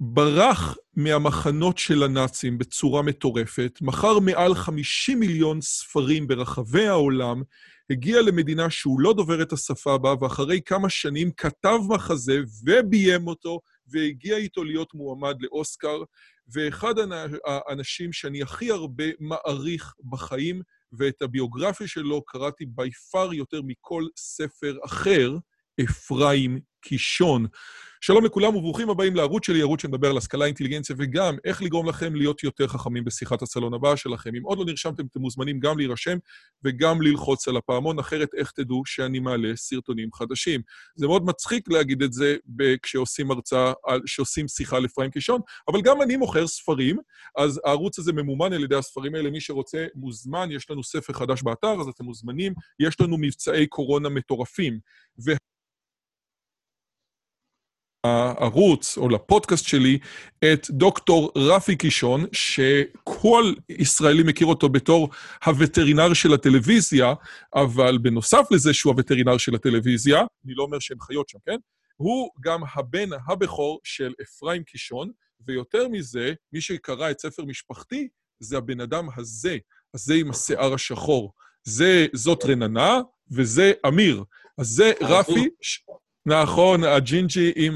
ברח מהמחנות של הנאצים בצורה מטורפת, מכר מעל 50 מיליון ספרים ברחבי העולם, הגיע למדינה שהוא לא דובר את השפה בה, ואחרי כמה שנים כתב מחזה וביים אותו, והגיע איתו להיות מועמד לאוסקר, ואחד האנשים שאני הכי הרבה מעריך בחיים, ואת הביוגרפיה שלו קראתי בי פאר יותר מכל ספר אחר, אפרים קישון. שלום לכולם וברוכים הבאים לערוץ שלי, ערוץ שמדבר על השכלה, אינטליגנציה וגם איך לגרום לכם להיות יותר חכמים בשיחת הסלון הבאה שלכם. אם עוד לא נרשמתם, אתם מוזמנים גם להירשם וגם ללחוץ על הפעמון, אחרת איך תדעו שאני מעלה סרטונים חדשים. זה מאוד מצחיק להגיד את זה כשעושים הרצאה, כשעושים שיחה על אפרים קישון, אבל גם אני מוכר ספרים, אז הערוץ הזה ממומן על ידי הספרים האלה. מי שרוצה מוזמן, יש לנו ספר חדש באתר, אז אתם מוזמנים. יש לנו מבצעי קורונה מטורפים. לערוץ או לפודקאסט שלי את דוקטור רפי קישון, שכל ישראלי מכיר אותו בתור הווטרינר של הטלוויזיה, אבל בנוסף לזה שהוא הווטרינר של הטלוויזיה, אני לא אומר שהם חיות שם, כן? הוא גם הבן הבכור של אפרים קישון, ויותר מזה, מי שקרא את ספר משפחתי, זה הבן אדם הזה, הזה עם השיער השחור. זה, זאת רננה, וזה אמיר. אז זה רפי, נכון, הג'ינג'י עם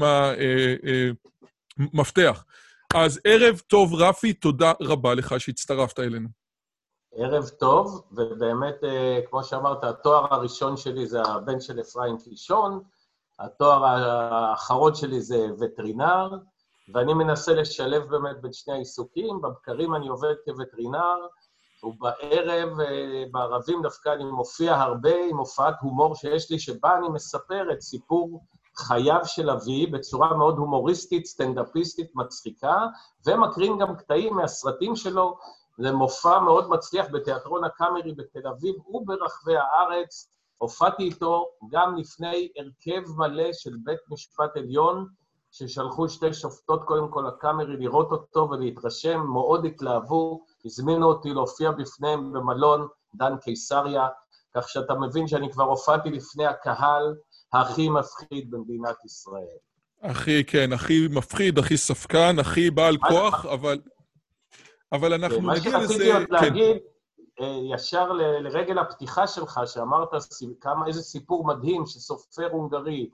המפתח. אז ערב טוב, רפי, תודה רבה לך שהצטרפת אלינו. ערב טוב, ובאמת, כמו שאמרת, התואר הראשון שלי זה הבן של אפרים קישון, התואר האחרון שלי זה וטרינר, ואני מנסה לשלב באמת בין שני העיסוקים. בבקרים אני עובד כווטרינר, ובערב, בערבים דווקא אני מופיע הרבה עם הופעת הומור שיש לי, שבה אני מספר את סיפור חייו של אבי בצורה מאוד הומוריסטית, סטנדאפיסטית, מצחיקה, ומקרין גם קטעים מהסרטים שלו. זה מופע מאוד מצליח בתיאטרון הקאמרי בתל אביב וברחבי הארץ. הופעתי איתו גם לפני הרכב מלא של בית משפט עליון, ששלחו שתי שופטות קודם כל לקאמרי לראות אותו ולהתרשם, מאוד התלהבו. הזמינו אותי להופיע בפניהם במלון דן קיסריה, כך שאתה מבין שאני כבר הופעתי לפני הקהל הכי מפחיד במדינת ישראל. הכי, כן, הכי מפחיד, הכי ספקן, הכי בעל כוח, אבל... אבל אנחנו נגיע לזה... מה שרציתי עוד להגיד, ישר לרגל הפתיחה שלך, שאמרת כמה, איזה סיפור מדהים שסופר הונגרי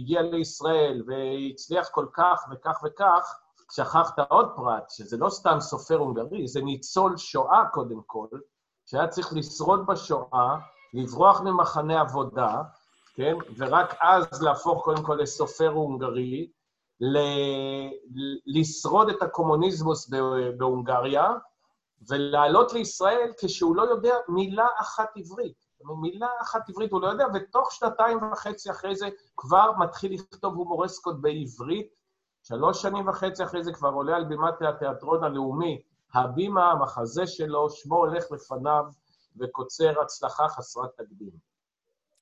הגיע לישראל והצליח כל כך וכך וכך, שכחת עוד פרט, שזה לא סתם סופר הונגרי, זה ניצול שואה קודם כל, שהיה צריך לשרוד בשואה, לברוח ממחנה עבודה, כן? ורק אז להפוך קודם כל לסופר הונגרי, ל- לשרוד את הקומוניזמוס בהונגריה, ולעלות לישראל כשהוא לא יודע מילה אחת עברית. מילה אחת עברית הוא לא יודע, ותוך שנתיים וחצי אחרי זה כבר מתחיל לכתוב הומורסקות בעברית, שלוש שנים וחצי אחרי זה כבר עולה על בימת התיאטרון הלאומי, הבימה, המחזה שלו, שמו הולך לפניו וקוצר הצלחה חסרת תקדים.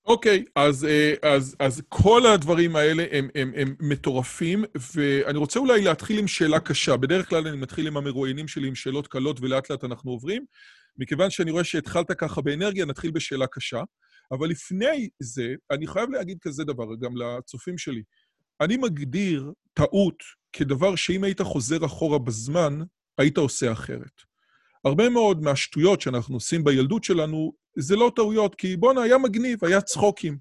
אוקיי, okay, אז, אז, אז כל הדברים האלה הם, הם, הם מטורפים, ואני רוצה אולי להתחיל עם שאלה קשה. בדרך כלל אני מתחיל עם המרואיינים שלי עם שאלות קלות, ולאט לאט אנחנו עוברים. מכיוון שאני רואה שהתחלת ככה באנרגיה, נתחיל בשאלה קשה. אבל לפני זה, אני חייב להגיד כזה דבר, גם לצופים שלי. אני מגדיר טעות כדבר שאם היית חוזר אחורה בזמן, היית עושה אחרת. הרבה מאוד מהשטויות שאנחנו עושים בילדות שלנו, זה לא טעויות, כי בואנה, היה מגניב, היה צחוקים.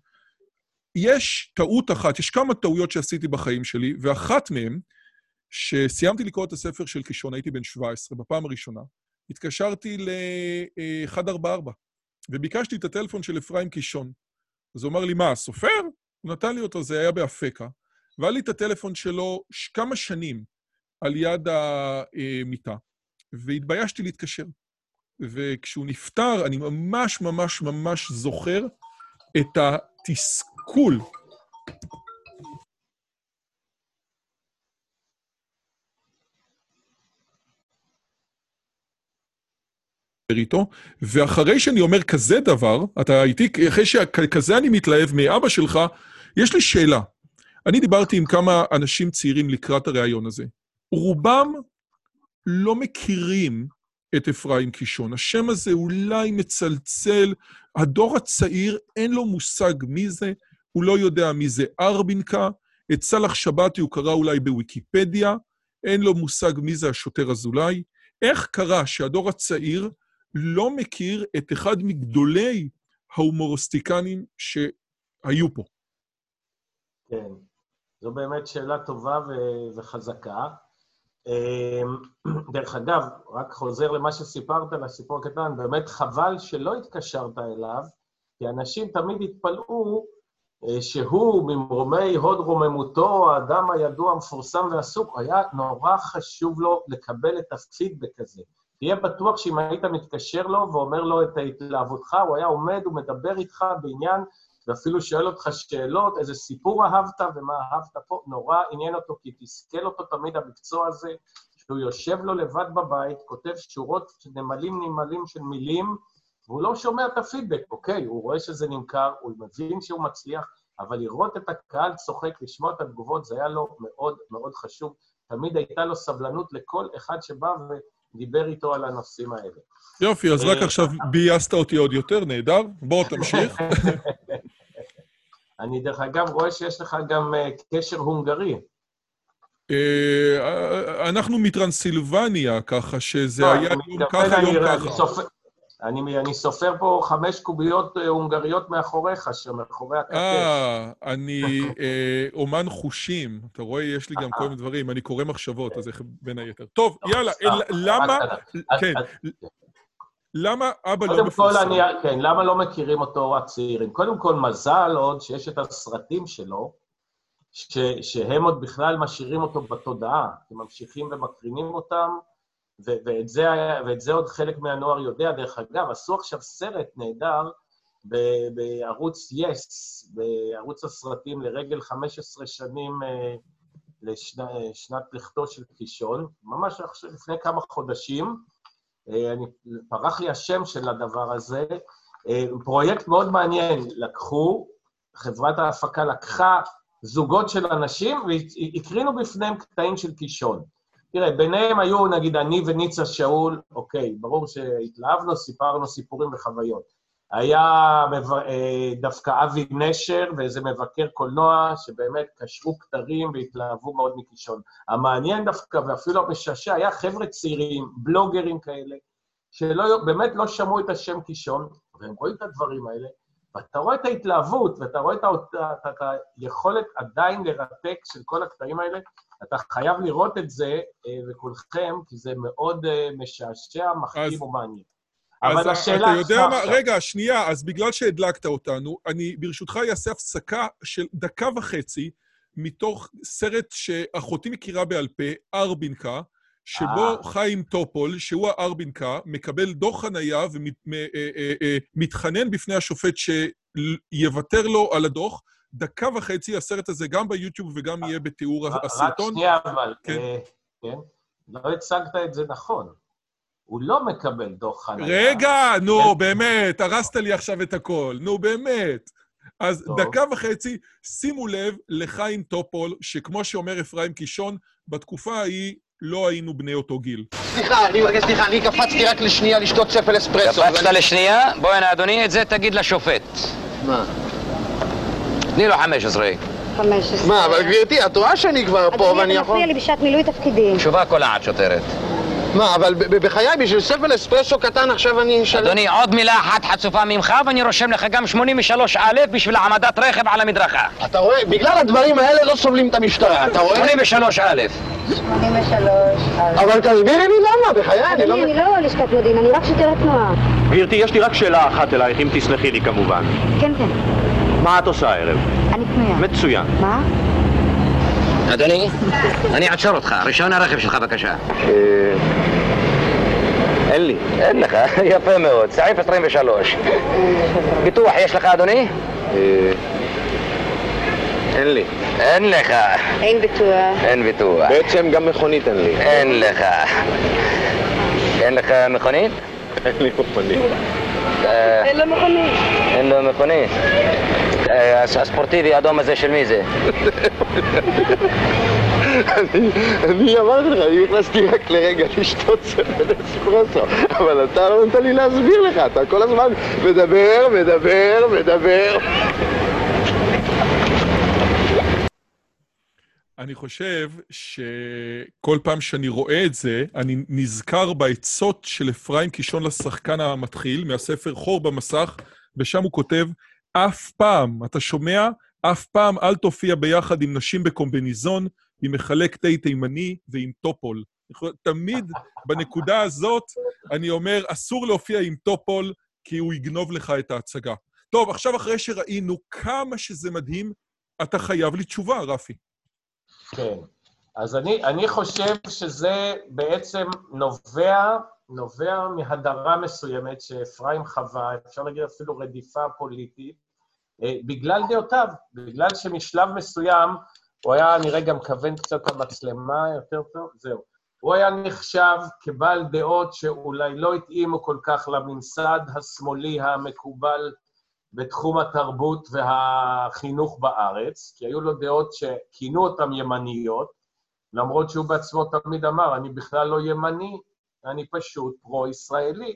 יש טעות אחת, יש כמה טעויות שעשיתי בחיים שלי, ואחת מהן, שסיימתי לקרוא את הספר של קישון, הייתי בן 17, בפעם הראשונה, התקשרתי ל-144, וביקשתי את הטלפון של אפרים קישון. אז הוא אמר לי, מה, הסופר? הוא נתן לי אותו, זה היה באפקה. והיה לי את הטלפון שלו כמה שנים על יד המיטה, והתביישתי להתקשר. וכשהוא נפטר, אני ממש ממש ממש זוכר את התסכול. איתו, ואחרי שאני אומר כזה דבר, אתה איתי, אחרי שכזה אני מתלהב מאבא שלך, יש לי שאלה. אני דיברתי עם כמה אנשים צעירים לקראת הריאיון הזה. רובם לא מכירים את אפרים קישון. השם הזה אולי מצלצל, הדור הצעיר אין לו מושג מי זה, הוא לא יודע מי זה ארבינקה, את סאלח שבתי הוא קרא אולי בוויקיפדיה, אין לו מושג מי זה השוטר אזולאי. איך קרה שהדור הצעיר לא מכיר את אחד מגדולי ההומורוסטיקנים שהיו פה? כן, זו באמת שאלה טובה ו- וחזקה. אמ, דרך אגב, רק חוזר למה שסיפרת, לסיפור הקטן, באמת חבל שלא התקשרת אליו, כי אנשים תמיד התפלאו אה, שהוא, ממרומי הוד רוממותו, האדם הידוע, המפורסם ועסוק, היה נורא חשוב לו לקבל את הפידבק הזה. תהיה בטוח שאם היית מתקשר לו ואומר לו את התלהבותך, הוא היה עומד ומדבר איתך בעניין, ואפילו שואל אותך שאלות, איזה סיפור אהבת ומה אהבת פה, נורא עניין אותו, כי תסכל אותו תמיד המקצוע הזה, שהוא יושב לו לבד בבית, כותב שורות נמלים נמלים של מילים, והוא לא שומע את הפידבק, אוקיי, הוא רואה שזה נמכר, הוא מבין שהוא מצליח, אבל לראות את הקהל צוחק, לשמוע את התגובות, זה היה לו מאוד מאוד חשוב. תמיד הייתה לו סבלנות לכל אחד שבא ו... דיבר איתו על הנושאים האלה. יופי, אז רק אה, עכשיו בייסת אותי עוד יותר, נהדר. בוא, תמשיך. אני דרך אגב רואה שיש לך גם אה, קשר הונגרי. אה, אנחנו מטרנסילבניה, ככה שזה היה יום ככה, יום ככה. אני, אני סופר פה חמש קוביות אה, הונגריות מאחוריך, שמאחורי הכתף. אה, אני אה, אומן חושים. אתה רואה, יש לי גם כל מיני דברים. אני קורא מחשבות, אז איך בין היתר. טוב, יאללה, למה... כן. למה אבא לא מפורסם? קודם כל, אני... כן, למה לא מכירים אותו הצעירים? קודם כל, מזל עוד שיש את הסרטים שלו, ש, שהם עוד בכלל משאירים אותו בתודעה, הם ממשיכים ומקרינים אותם, ואת זה, ואת זה עוד חלק מהנוער יודע. דרך אגב, עשו עכשיו סרט נהדר בערוץ יס, yes, בערוץ הסרטים לרגל 15 שנים אה, לשנת לכתו של קישון, ממש לפני כמה חודשים. אה, אני, פרח לי השם של הדבר הזה. אה, פרויקט מאוד מעניין, לקחו, חברת ההפקה לקחה זוגות של אנשים והקרינו בפניהם קטעים של קישון. תראה, ביניהם היו נגיד אני וניצה שאול, אוקיי, ברור שהתלהבנו, סיפרנו סיפורים וחוויות. היה אה, דווקא אבי נשר ואיזה מבקר קולנוע, שבאמת קשרו כתרים והתלהבו מאוד מקישון. המעניין דווקא, ואפילו המשעשע, היה חבר'ה צעירים, בלוגרים כאלה, שבאמת לא שמעו את השם קישון, והם רואים את הדברים האלה, ואתה רואה את ההתלהבות, ואתה רואה את, את, היכולת עדיין לרתק של כל הקטעים האלה, אתה חייב לראות את זה, אה, וכולכם, כי זה מאוד אה, משעשע, מחכים ומעניין. אבל השאלה... אתה יודע מה, רגע, שנייה, אז בגלל שהדלקת אותנו, אני ברשותך אעשה הפסקה של דקה וחצי מתוך סרט שאחותי מכירה בעל פה, ארבינקה, שבו אה. חיים טופול, שהוא הארבינקה, מקבל דוח חנייה ומתחנן בפני השופט שיוותר לו על הדוח, דקה וחצי, הסרט הזה גם ביוטיוב וגם יהיה בתיאור הסרטון. רק שנייה, אבל, כן. אה, כן? לא הצגת את זה נכון. הוא לא מקבל דוח חניה. רגע, נו, כן? באמת, הרסת לי עכשיו את הכל. נו, באמת. אז טוב. דקה וחצי, שימו לב לחיים טופול, שכמו שאומר אפרים קישון, בתקופה ההיא לא היינו בני אותו גיל. סליחה, אני מבקש סליחה, אני קפצתי רק לשנייה לשתות צפל אספרסו. קפצת ואני... לשנייה? בוא הנה, אדוני, את זה תגיד לשופט. מה? תני לו 15. 15. מה, אבל גברתי, את רואה שאני כבר פה ואני יכול... אדוני, אתה מפריע לי בשעת מילוי תפקידי. תשובה קולעת, שוטרת. מה, אבל בחיי, בשביל ספל אספרסו קטן עכשיו אני אשלם... אדוני, עוד מילה אחת חצופה ממך, ואני רושם לך גם 83 א' בשביל העמדת רכב על המדרכה. אתה רואה? בגלל הדברים האלה לא סובלים את המשטרה, אתה רואה? 83 א'. 83 א'. אבל תסבירי לי למה, בחיי, אני לא... אני לא לשכת מודיעין, אני רק שוטרת תנועה. גברתי, יש לי רק שאלה אחת אלייך, אם תסלחי לי כמובן. כן, כן. מה את עושה הערב? אני פנויה. מצוין. מה? אדוני, אני אעצור אותך. רישיון הרכב שלך, בבקשה. אה, אין לי. אין לך, יפה מאוד. סעיף 23. ביטוח יש לך, אדוני? אה, אין לי. אין לך. אין ביטוח. אין ביטוח. בעצם גם מכונית אין לי. אין לך. אין לך מכונית? אין לי מכונית. אה, אין לו מכונית. אין לו מכונית. אה, הס- הספורטיבי האדום הזה של מי זה? אני- אני אמרתי לך, אני נכנסתי רק לרגע לשתות סבל אספרסו, אבל אתה לא נותן לי להסביר לך, אתה כל הזמן מדבר, מדבר, מדבר. אני חושב שכל פעם שאני רואה את זה, אני נזכר בעצות של אפרים קישון לשחקן המתחיל, מהספר חור במסך, ושם הוא כותב, אף פעם, אתה שומע? אף פעם אל תופיע ביחד עם נשים בקומביניזון, עם מחלק תה תימני ועם טופול. תמיד בנקודה הזאת אני אומר, אסור להופיע עם טופול, כי הוא יגנוב לך את ההצגה. טוב, עכשיו אחרי שראינו כמה שזה מדהים, אתה חייב לי תשובה, רפי. כן. אז אני, אני חושב שזה בעצם נובע, נובע מהדרה מסוימת שאפרים חווה, אפשר להגיד אפילו רדיפה פוליטית, אה, בגלל דעותיו, בגלל שמשלב מסוים הוא היה נראה גם מכוון קצת המצלמה יותר טוב, זהו. הוא היה נחשב כבעל דעות שאולי לא התאימו כל כך לממסד השמאלי המקובל בתחום התרבות והחינוך בארץ, כי היו לו דעות שכינו אותן ימניות, למרות שהוא בעצמו תמיד אמר, אני בכלל לא ימני, אני פשוט פרו-ישראלי.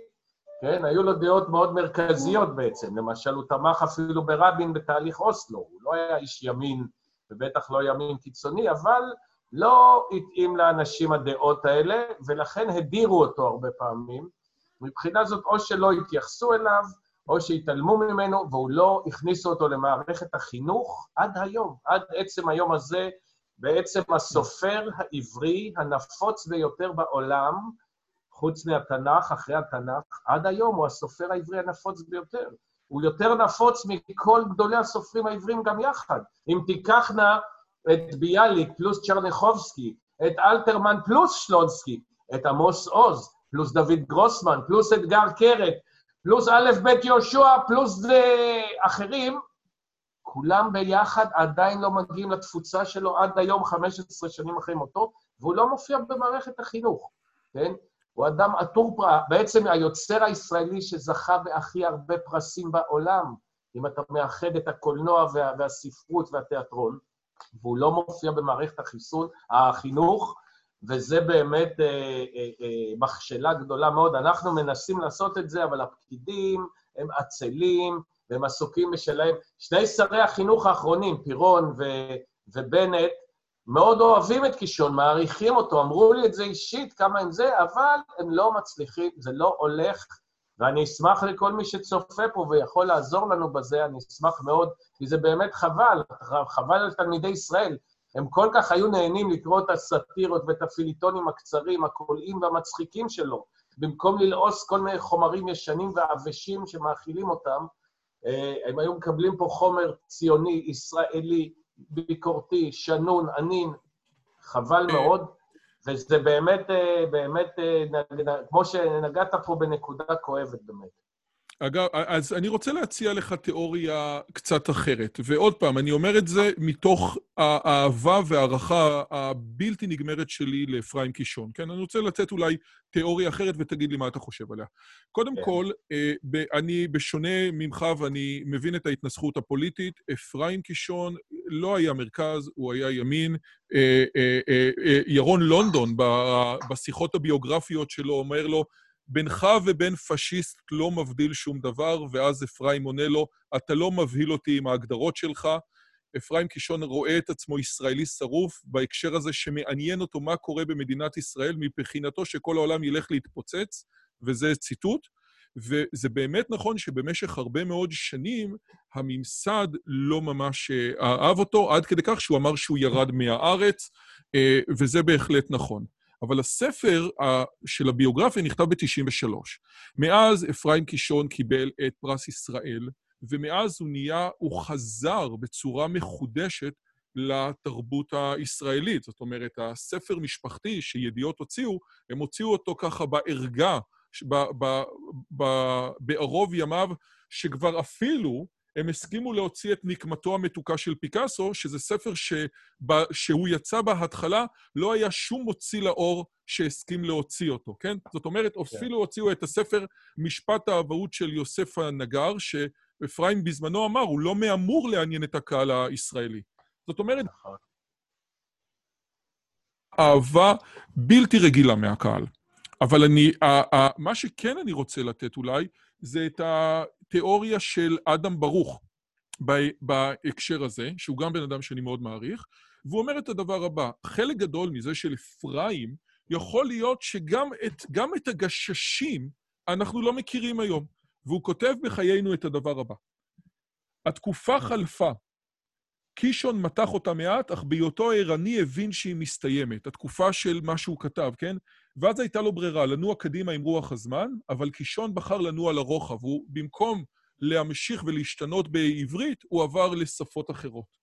כן, היו לו דעות מאוד מרכזיות בעצם. למשל, הוא תמך אפילו ברבין בתהליך אוסלו. הוא לא היה איש ימין, ובטח לא ימין קיצוני, אבל לא התאים לאנשים הדעות האלה, ולכן הדירו אותו הרבה פעמים. מבחינה זאת, או שלא התייחסו אליו, או שהתעלמו ממנו, והוא לא הכניסו אותו למערכת החינוך עד היום, עד עצם היום הזה, בעצם הסופר העברי הנפוץ ביותר בעולם, חוץ מהתנ"ך, אחרי התנ"ך, עד היום הוא הסופר העברי הנפוץ ביותר. הוא יותר נפוץ מכל גדולי הסופרים העברים גם יחד. אם תיקחנה את ביאליק פלוס צ'רניחובסקי, את אלתרמן פלוס שלונסקי, את עמוס עוז, פלוס דוד גרוסמן, פלוס אתגר קרת, פלוס א' ב' יהושע, פלוס אחרים, כולם ביחד עדיין לא מגיעים לתפוצה שלו עד היום, 15 שנים אחרי מותו, והוא לא מופיע במערכת החינוך, כן? הוא אדם עטור פרעה, בעצם היוצר הישראלי שזכה בהכי הרבה פרסים בעולם, אם אתה מאחד את הקולנוע וה, והספרות והתיאטרון, והוא לא מופיע במערכת החיסון, החינוך, וזה באמת אה, אה, אה, מכשלה גדולה מאוד. אנחנו מנסים לעשות את זה, אבל הפקידים הם עצלים, והם עסוקים בשלהם. שני שרי החינוך האחרונים, פירון ו- ובנט, מאוד אוהבים את קישון, מעריכים אותו, אמרו לי את זה אישית, כמה עם זה, אבל הם לא מצליחים, זה לא הולך, ואני אשמח לכל מי שצופה פה ויכול לעזור לנו בזה, אני אשמח מאוד, כי זה באמת חבל, חבל על תלמידי ישראל. הם כל כך היו נהנים לקרוא את הסאטירות ואת הפיליטונים הקצרים, הקולעים והמצחיקים שלו, במקום ללעוס כל מיני חומרים ישנים ועבשים שמאכילים אותם, הם היו מקבלים פה חומר ציוני, ישראלי, ביקורתי, שנון, ענין, חבל מאוד, וזה באמת, באמת, כמו שנגעת פה בנקודה כואבת באמת. אגב, אז אני רוצה להציע לך תיאוריה קצת אחרת. ועוד פעם, אני אומר את זה מתוך האהבה והערכה הבלתי נגמרת שלי לאפרים קישון. כן, אני רוצה לתת אולי תיאוריה אחרת ותגיד לי מה אתה חושב עליה. קודם כל, אני בשונה ממך ואני מבין את ההתנסחות הפוליטית, אפרים קישון לא היה מרכז, הוא היה ימין. ירון לונדון, בשיחות הביוגרפיות שלו, אומר לו, בינך ובין פשיסט לא מבדיל שום דבר, ואז אפרים עונה לו, אתה לא מבהיל אותי עם ההגדרות שלך. אפרים קישון רואה את עצמו ישראלי שרוף בהקשר הזה שמעניין אותו מה קורה במדינת ישראל, מבחינתו שכל העולם ילך להתפוצץ, וזה ציטוט. וזה באמת נכון שבמשך הרבה מאוד שנים הממסד לא ממש אהב אותו, עד כדי כך שהוא אמר שהוא ירד מהארץ, וזה בהחלט נכון. אבל הספר של הביוגרפיה נכתב ב-93. מאז אפרים קישון קיבל את פרס ישראל, ומאז הוא נהיה, הוא חזר בצורה מחודשת לתרבות הישראלית. זאת אומרת, הספר משפחתי שידיעות הוציאו, הם הוציאו אותו ככה בערגה, בערוב ימיו, שכבר אפילו הם הסכימו להוציא את נקמתו המתוקה של פיקאסו, שזה ספר שב- שהוא יצא בהתחלה, לא היה שום מוציא לאור שהסכים להוציא אותו, כן? זאת אומרת, אפילו הוציאו את הספר משפט האבהות של יוסף הנגר, שאפרים בזמנו אמר, הוא לא מאמור לעניין את הקהל הישראלי. זאת אומרת, נכון. אהבה בלתי רגילה מהקהל. אבל אני, ה, ה, מה שכן אני רוצה לתת אולי, זה את התיאוריה של אדם ברוך בהקשר הזה, שהוא גם בן אדם שאני מאוד מעריך, והוא אומר את הדבר הבא, חלק גדול מזה של אפרים, יכול להיות שגם את, את הגששים אנחנו לא מכירים היום. והוא כותב בחיינו את הדבר הבא: התקופה חלפה, קישון מתח אותה מעט, אך בהיותו ערני הבין שהיא מסתיימת. התקופה של מה שהוא כתב, כן? ואז הייתה לו ברירה, לנוע קדימה עם רוח הזמן, אבל קישון בחר לנוע לרוחב. הוא, במקום להמשיך ולהשתנות בעברית, הוא עבר לשפות אחרות.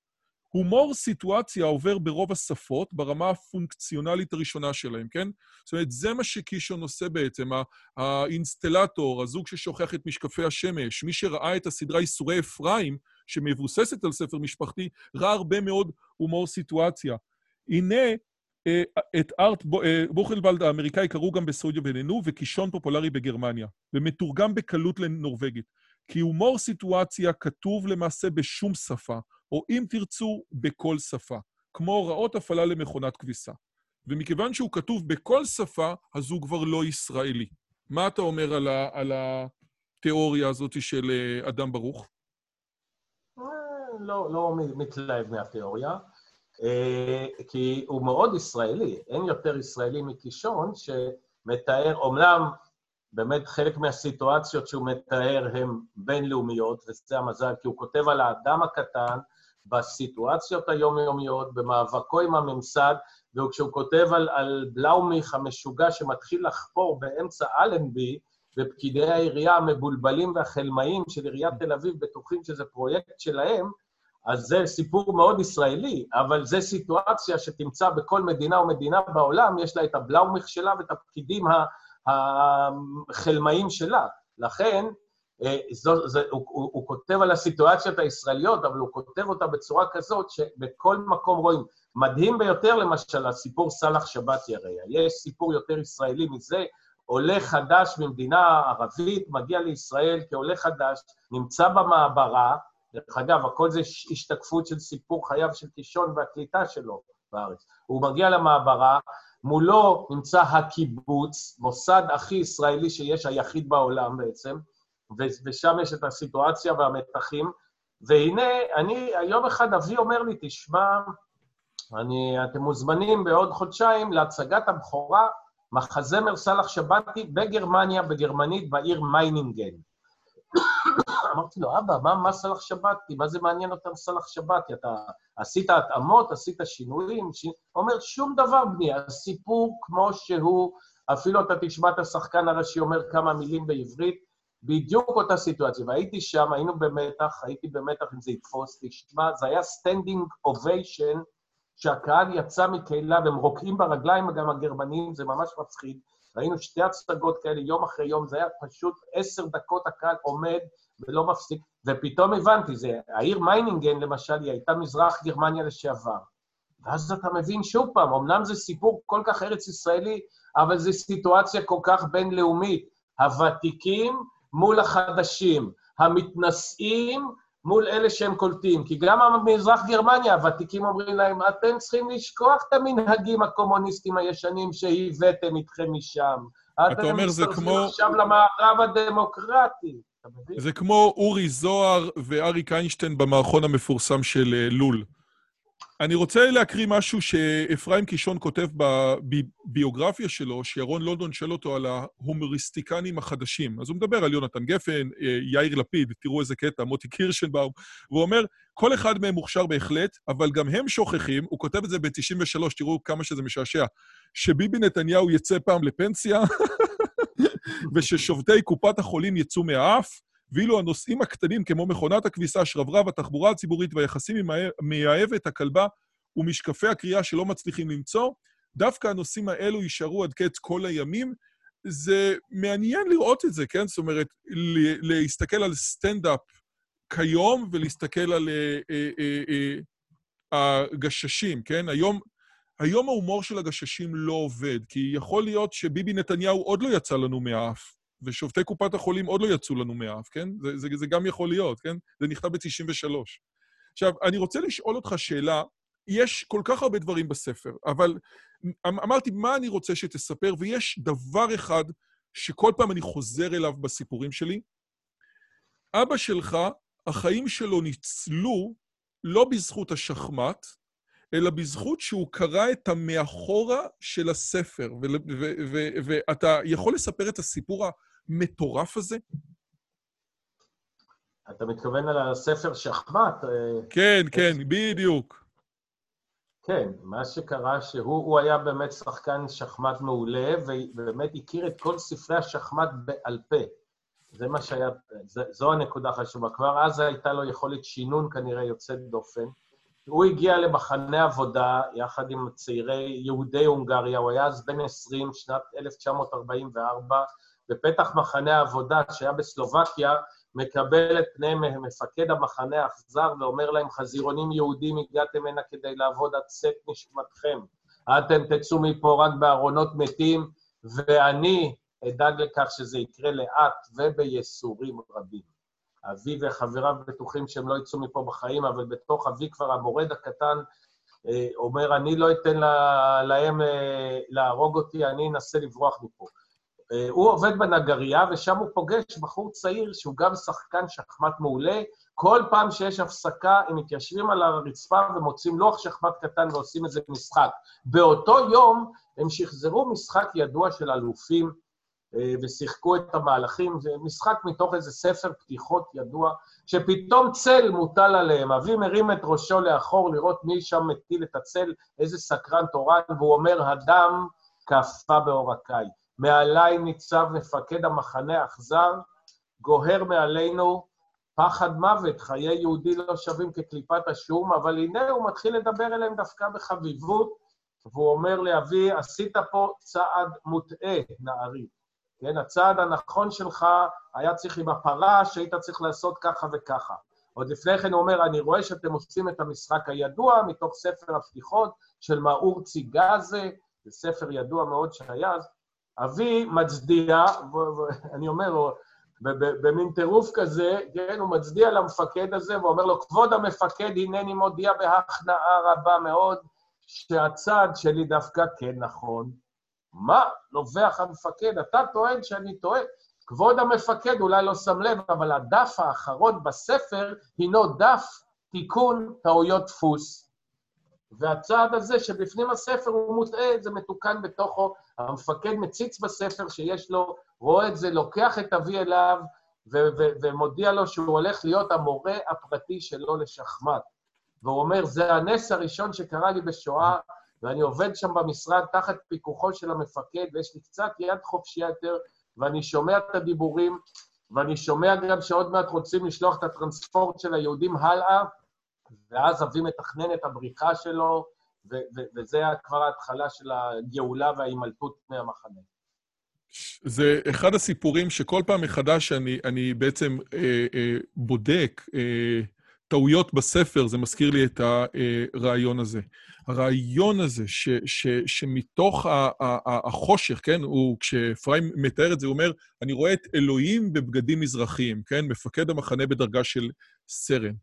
הומור סיטואציה עובר ברוב השפות ברמה הפונקציונלית הראשונה שלהם, כן? זאת אומרת, זה מה שקישון עושה בעצם, האינסטלטור, הזוג ששוכח את משקפי השמש, מי שראה את הסדרה ייסורי אפרים, שמבוססת על ספר משפחתי, ראה הרבה מאוד הומור סיטואציה. הנה, אה, את ארט אה, בוכלוולד האמריקאי קראו גם בסעודיה ונהנו, וקישון פופולרי בגרמניה, ומתורגם בקלות לנורבגית. כי הומור סיטואציה כתוב למעשה בשום שפה, או אם תרצו, בכל שפה, כמו הוראות הפעלה למכונת כביסה. ומכיוון שהוא כתוב בכל שפה, אז הוא כבר לא ישראלי. מה אתה אומר על, ה, על התיאוריה הזאת של אה, אדם ברוך? לא, לא מתלהב מהתיאוריה, אה, כי הוא מאוד ישראלי. אין יותר ישראלי מקישון שמתאר, אומנם באמת חלק מהסיטואציות שהוא מתאר הן בינלאומיות, וזה המזל, כי הוא כותב על האדם הקטן בסיטואציות היומיומיות, במאבקו עם הממסד, וכשהוא כותב על, על בלאומיך המשוגע שמתחיל לחפור באמצע אלנבי, ופקידי העירייה המבולבלים והחלמאים של עיריית תל אביב בטוחים שזה פרויקט שלהם, אז זה סיפור מאוד ישראלי, אבל זו סיטואציה שתמצא בכל מדינה ומדינה בעולם, יש לה את הבלאומיך שלה ואת הפקידים החלמאים שלה. לכן, אה, זו, זה, הוא, הוא, הוא כותב על הסיטואציות הישראליות, אבל הוא כותב אותה בצורה כזאת שבכל מקום רואים. מדהים ביותר, למשל, הסיפור סאלח שבתי הרי. יש סיפור יותר ישראלי מזה, עולה חדש ממדינה ערבית, מגיע לישראל כעולה חדש, נמצא במעברה, דרך אגב, הכל זה השתקפות של סיפור חייו של קישון והקליטה שלו בארץ. הוא מגיע למעברה, מולו נמצא הקיבוץ, מוסד הכי ישראלי שיש, היחיד בעולם בעצם, ושם יש את הסיטואציה והמתחים. והנה, אני, יום אחד אבי אומר לי, תשמע, אני, אתם מוזמנים בעוד חודשיים להצגת הבכורה, מחזמר סאלח שבתי בגרמניה, בגרמנית, בעיר מיינינגן. אמרתי לו, אבא, מה, מה סאלח שבתי? מה זה מעניין אותם סאלח שבתי? אתה עשית התאמות, עשית שינויים? ש... אומר, שום דבר, בני, הסיפור כמו שהוא, אפילו אתה תשמע את השחקן הראשי אומר כמה מילים בעברית, בדיוק אותה סיטואציה. והייתי שם, היינו במתח, הייתי במתח אם זה יתפוס, תשמע, זה היה standing ovation, שהקהל יצא מכליו והם רוקעים ברגליים, גם הגרמנים, זה ממש מפחיד. ראינו שתי הצגות כאלה יום אחרי יום, זה היה פשוט עשר דקות הקהל עומד ולא מפסיק, ופתאום הבנתי, זה, העיר מיינינגן למשל, היא הייתה מזרח גרמניה לשעבר. ואז אתה מבין שוב פעם, אמנם זה סיפור כל כך ארץ-ישראלי, אבל זו סיטואציה כל כך בינלאומית. הוותיקים מול החדשים, המתנשאים מול אלה שהם קולטים. כי גם במזרח גרמניה, הוותיקים אומרים להם, אתם צריכים לשכוח את המנהגים הקומוניסטיים הישנים שהבאתם איתכם משם. אתה אומר, זה כמו... אתם מסתובבים עכשיו למערב הדמוקרטי. זה כמו אורי זוהר ואריק איינשטיין במערכון המפורסם של אה, לול. אני רוצה להקריא משהו שאפרים קישון כותב בביוגרפיה שלו, שירון לונדון שואל אותו על ההומוריסטיקנים החדשים. אז הוא מדבר על יונתן גפן, אה, יאיר לפיד, תראו איזה קטע, מוטי קירשנבאום, והוא אומר, כל אחד מהם מוכשר בהחלט, אבל גם הם שוכחים, הוא כותב את זה ב-93, תראו כמה שזה משעשע, שביבי נתניהו יצא פעם לפנסיה, וששובתי קופת החולים יצאו מהאף, ואילו הנושאים הקטנים, כמו מכונת הכביסה, שרברב, התחבורה הציבורית והיחסים עם המאהבת, הכלבה ומשקפי הקריאה שלא מצליחים למצוא, דווקא הנושאים האלו יישארו עד קץ כל הימים. זה מעניין לראות את זה, כן? זאת אומרת, להסתכל על סטנדאפ כיום ולהסתכל על אה, אה, אה, הגששים, כן? היום, היום ההומור של הגששים לא עובד, כי יכול להיות שביבי נתניהו עוד לא יצא לנו מהאף, ושופטי קופת החולים עוד לא יצאו לנו מהאף, כן? זה, זה, זה גם יכול להיות, כן? זה נכתב ב-93. עכשיו, אני רוצה לשאול אותך שאלה, יש כל כך הרבה דברים בספר, אבל אמ- אמרתי, מה אני רוצה שתספר, ויש דבר אחד שכל פעם אני חוזר אליו בסיפורים שלי. אבא שלך, החיים שלו ניצלו לא בזכות השחמט, אלא בזכות שהוא קרא את המאחורה של הספר. ואתה יכול לספר את הסיפור המטורף הזה? אתה מתכוון על הספר שחמט? אה, כן, כן, בדיוק. כן, מה שקרה שהוא הוא היה באמת שחקן שחמט מעולה, ובאמת הכיר את כל ספרי השחמט בעל פה. זה מה שהיה, זה, זו הנקודה החשובה. כבר אז הייתה לו יכולת שינון כנראה יוצאת דופן. הוא הגיע למחנה עבודה יחד עם צעירי יהודי הונגריה, הוא היה אז בן 20, שנת 1944, בפתח מחנה העבודה שהיה בסלובקיה, מקבל את פני מפקד המחנה האכזר ואומר להם, חזירונים יהודים, הגעתם הנה כדי לעבוד עד צאת נשמתכם. אתם תצאו מפה רק בארונות מתים, ואני אדאג לכך שזה יקרה לאט ובייסורים רבים. אבי וחבריו בטוחים שהם לא יצאו מפה בחיים, אבל בתוך אבי כבר המורד הקטן אה, אומר, אני לא אתן לה, להם אה, להרוג אותי, אני אנסה לברוח מפה. אה, הוא עובד בנגרייה, ושם הוא פוגש בחור צעיר שהוא גם שחקן שחמט מעולה. כל פעם שיש הפסקה, הם מתיישבים על הרצפה ומוצאים לוח שחמט קטן ועושים איזה משחק. באותו יום הם שחזרו משחק ידוע של אלופים, אה, ושיחקו את המהלכים, זה משחק מתוך איזה ספר פתיחות ידוע, שפתאום צל מוטל עליהם. אבי מרים את ראשו לאחור לראות מי שם מטיל את הצל, איזה סקרן תורן, והוא אומר, הדם קפה בעורקיי. מעליי ניצב מפקד המחנה האכזר, גוהר מעלינו פחד מוות, חיי יהודי לא שווים כקליפת השום, אבל הנה הוא מתחיל לדבר אליהם דווקא בחביבות, והוא אומר לאבי, עשית פה צעד מוטעה, נערי. כן, הצעד הנכון שלך היה צריך עם הפרה, שהיית צריך לעשות ככה וככה. עוד לפני כן הוא אומר, אני רואה שאתם עושים את המשחק הידוע מתוך ספר הפתיחות של מאור ציגזה, זה ספר ידוע מאוד שהיה אז. אבי מצדיע, ואני אומר, במין טירוף כזה, כן, הוא מצדיע למפקד הזה ואומר לו, כבוד המפקד, הנני מודיע בהכנעה רבה מאוד, שהצעד שלי דווקא כן נכון. מה? נובח המפקד, אתה טוען שאני טועה. כבוד המפקד אולי לא שם לב, אבל הדף האחרון בספר הינו דף תיקון טעויות דפוס. והצעד הזה שבפנים הספר הוא מוטעה, זה מתוקן בתוכו. המפקד מציץ בספר שיש לו, רואה את זה, לוקח את אבי אליו ו- ו- ומודיע לו שהוא הולך להיות המורה הפרטי שלו לשחמט. והוא אומר, זה הנס הראשון שקרה לי בשואה, ואני עובד שם במשרד תחת פיקוחו של המפקד, ויש לי קצת יד חופשייה יותר, ואני שומע את הדיבורים, ואני שומע גם שעוד מעט רוצים לשלוח את הטרנספורט של היהודים הלאה, ואז אבי מתכנן את הבריחה שלו, וזה כבר ההתחלה של הגאולה וההימלטות מהמחנה. זה אחד הסיפורים שכל פעם מחדש אני, אני בעצם אה, אה, בודק אה, טעויות בספר, זה מזכיר לי את הרעיון הזה. הרעיון הזה ש, ש, שמתוך ה, ה, ה, החושך, כן, הוא, כשאפרים מתאר את זה, הוא אומר, אני רואה את אלוהים בבגדים מזרחיים, כן, מפקד המחנה בדרגה של סרן.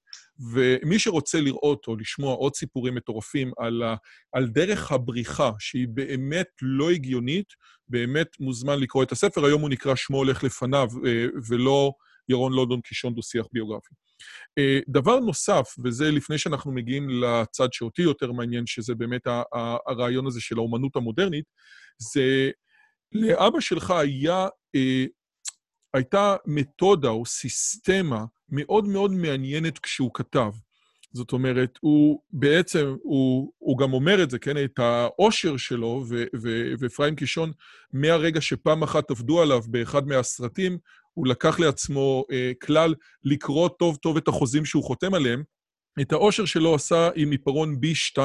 ומי שרוצה לראות או לשמוע עוד סיפורים מטורפים על, ה, על דרך הבריחה, שהיא באמת לא הגיונית, באמת מוזמן לקרוא את הספר. היום הוא נקרא שמו הולך לפניו, אה, ולא ירון לונדון קישון דו-שיח ביוגרפי. אה, דבר נוסף, וזה לפני שאנחנו מגיעים לצד שאותי יותר מעניין, שזה באמת הרעיון הזה של האומנות המודרנית, זה לאבא שלך היה, אה, הייתה מתודה או סיסטמה מאוד מאוד מעניינת כשהוא כתב. זאת אומרת, הוא בעצם, הוא, הוא גם אומר את זה, כן? את העושר שלו, ואפרים קישון, מהרגע שפעם אחת עבדו עליו באחד מהסרטים, הוא לקח לעצמו אה, כלל לקרוא טוב טוב את החוזים שהוא חותם עליהם. את העושר שלו עשה עם עיפרון B2,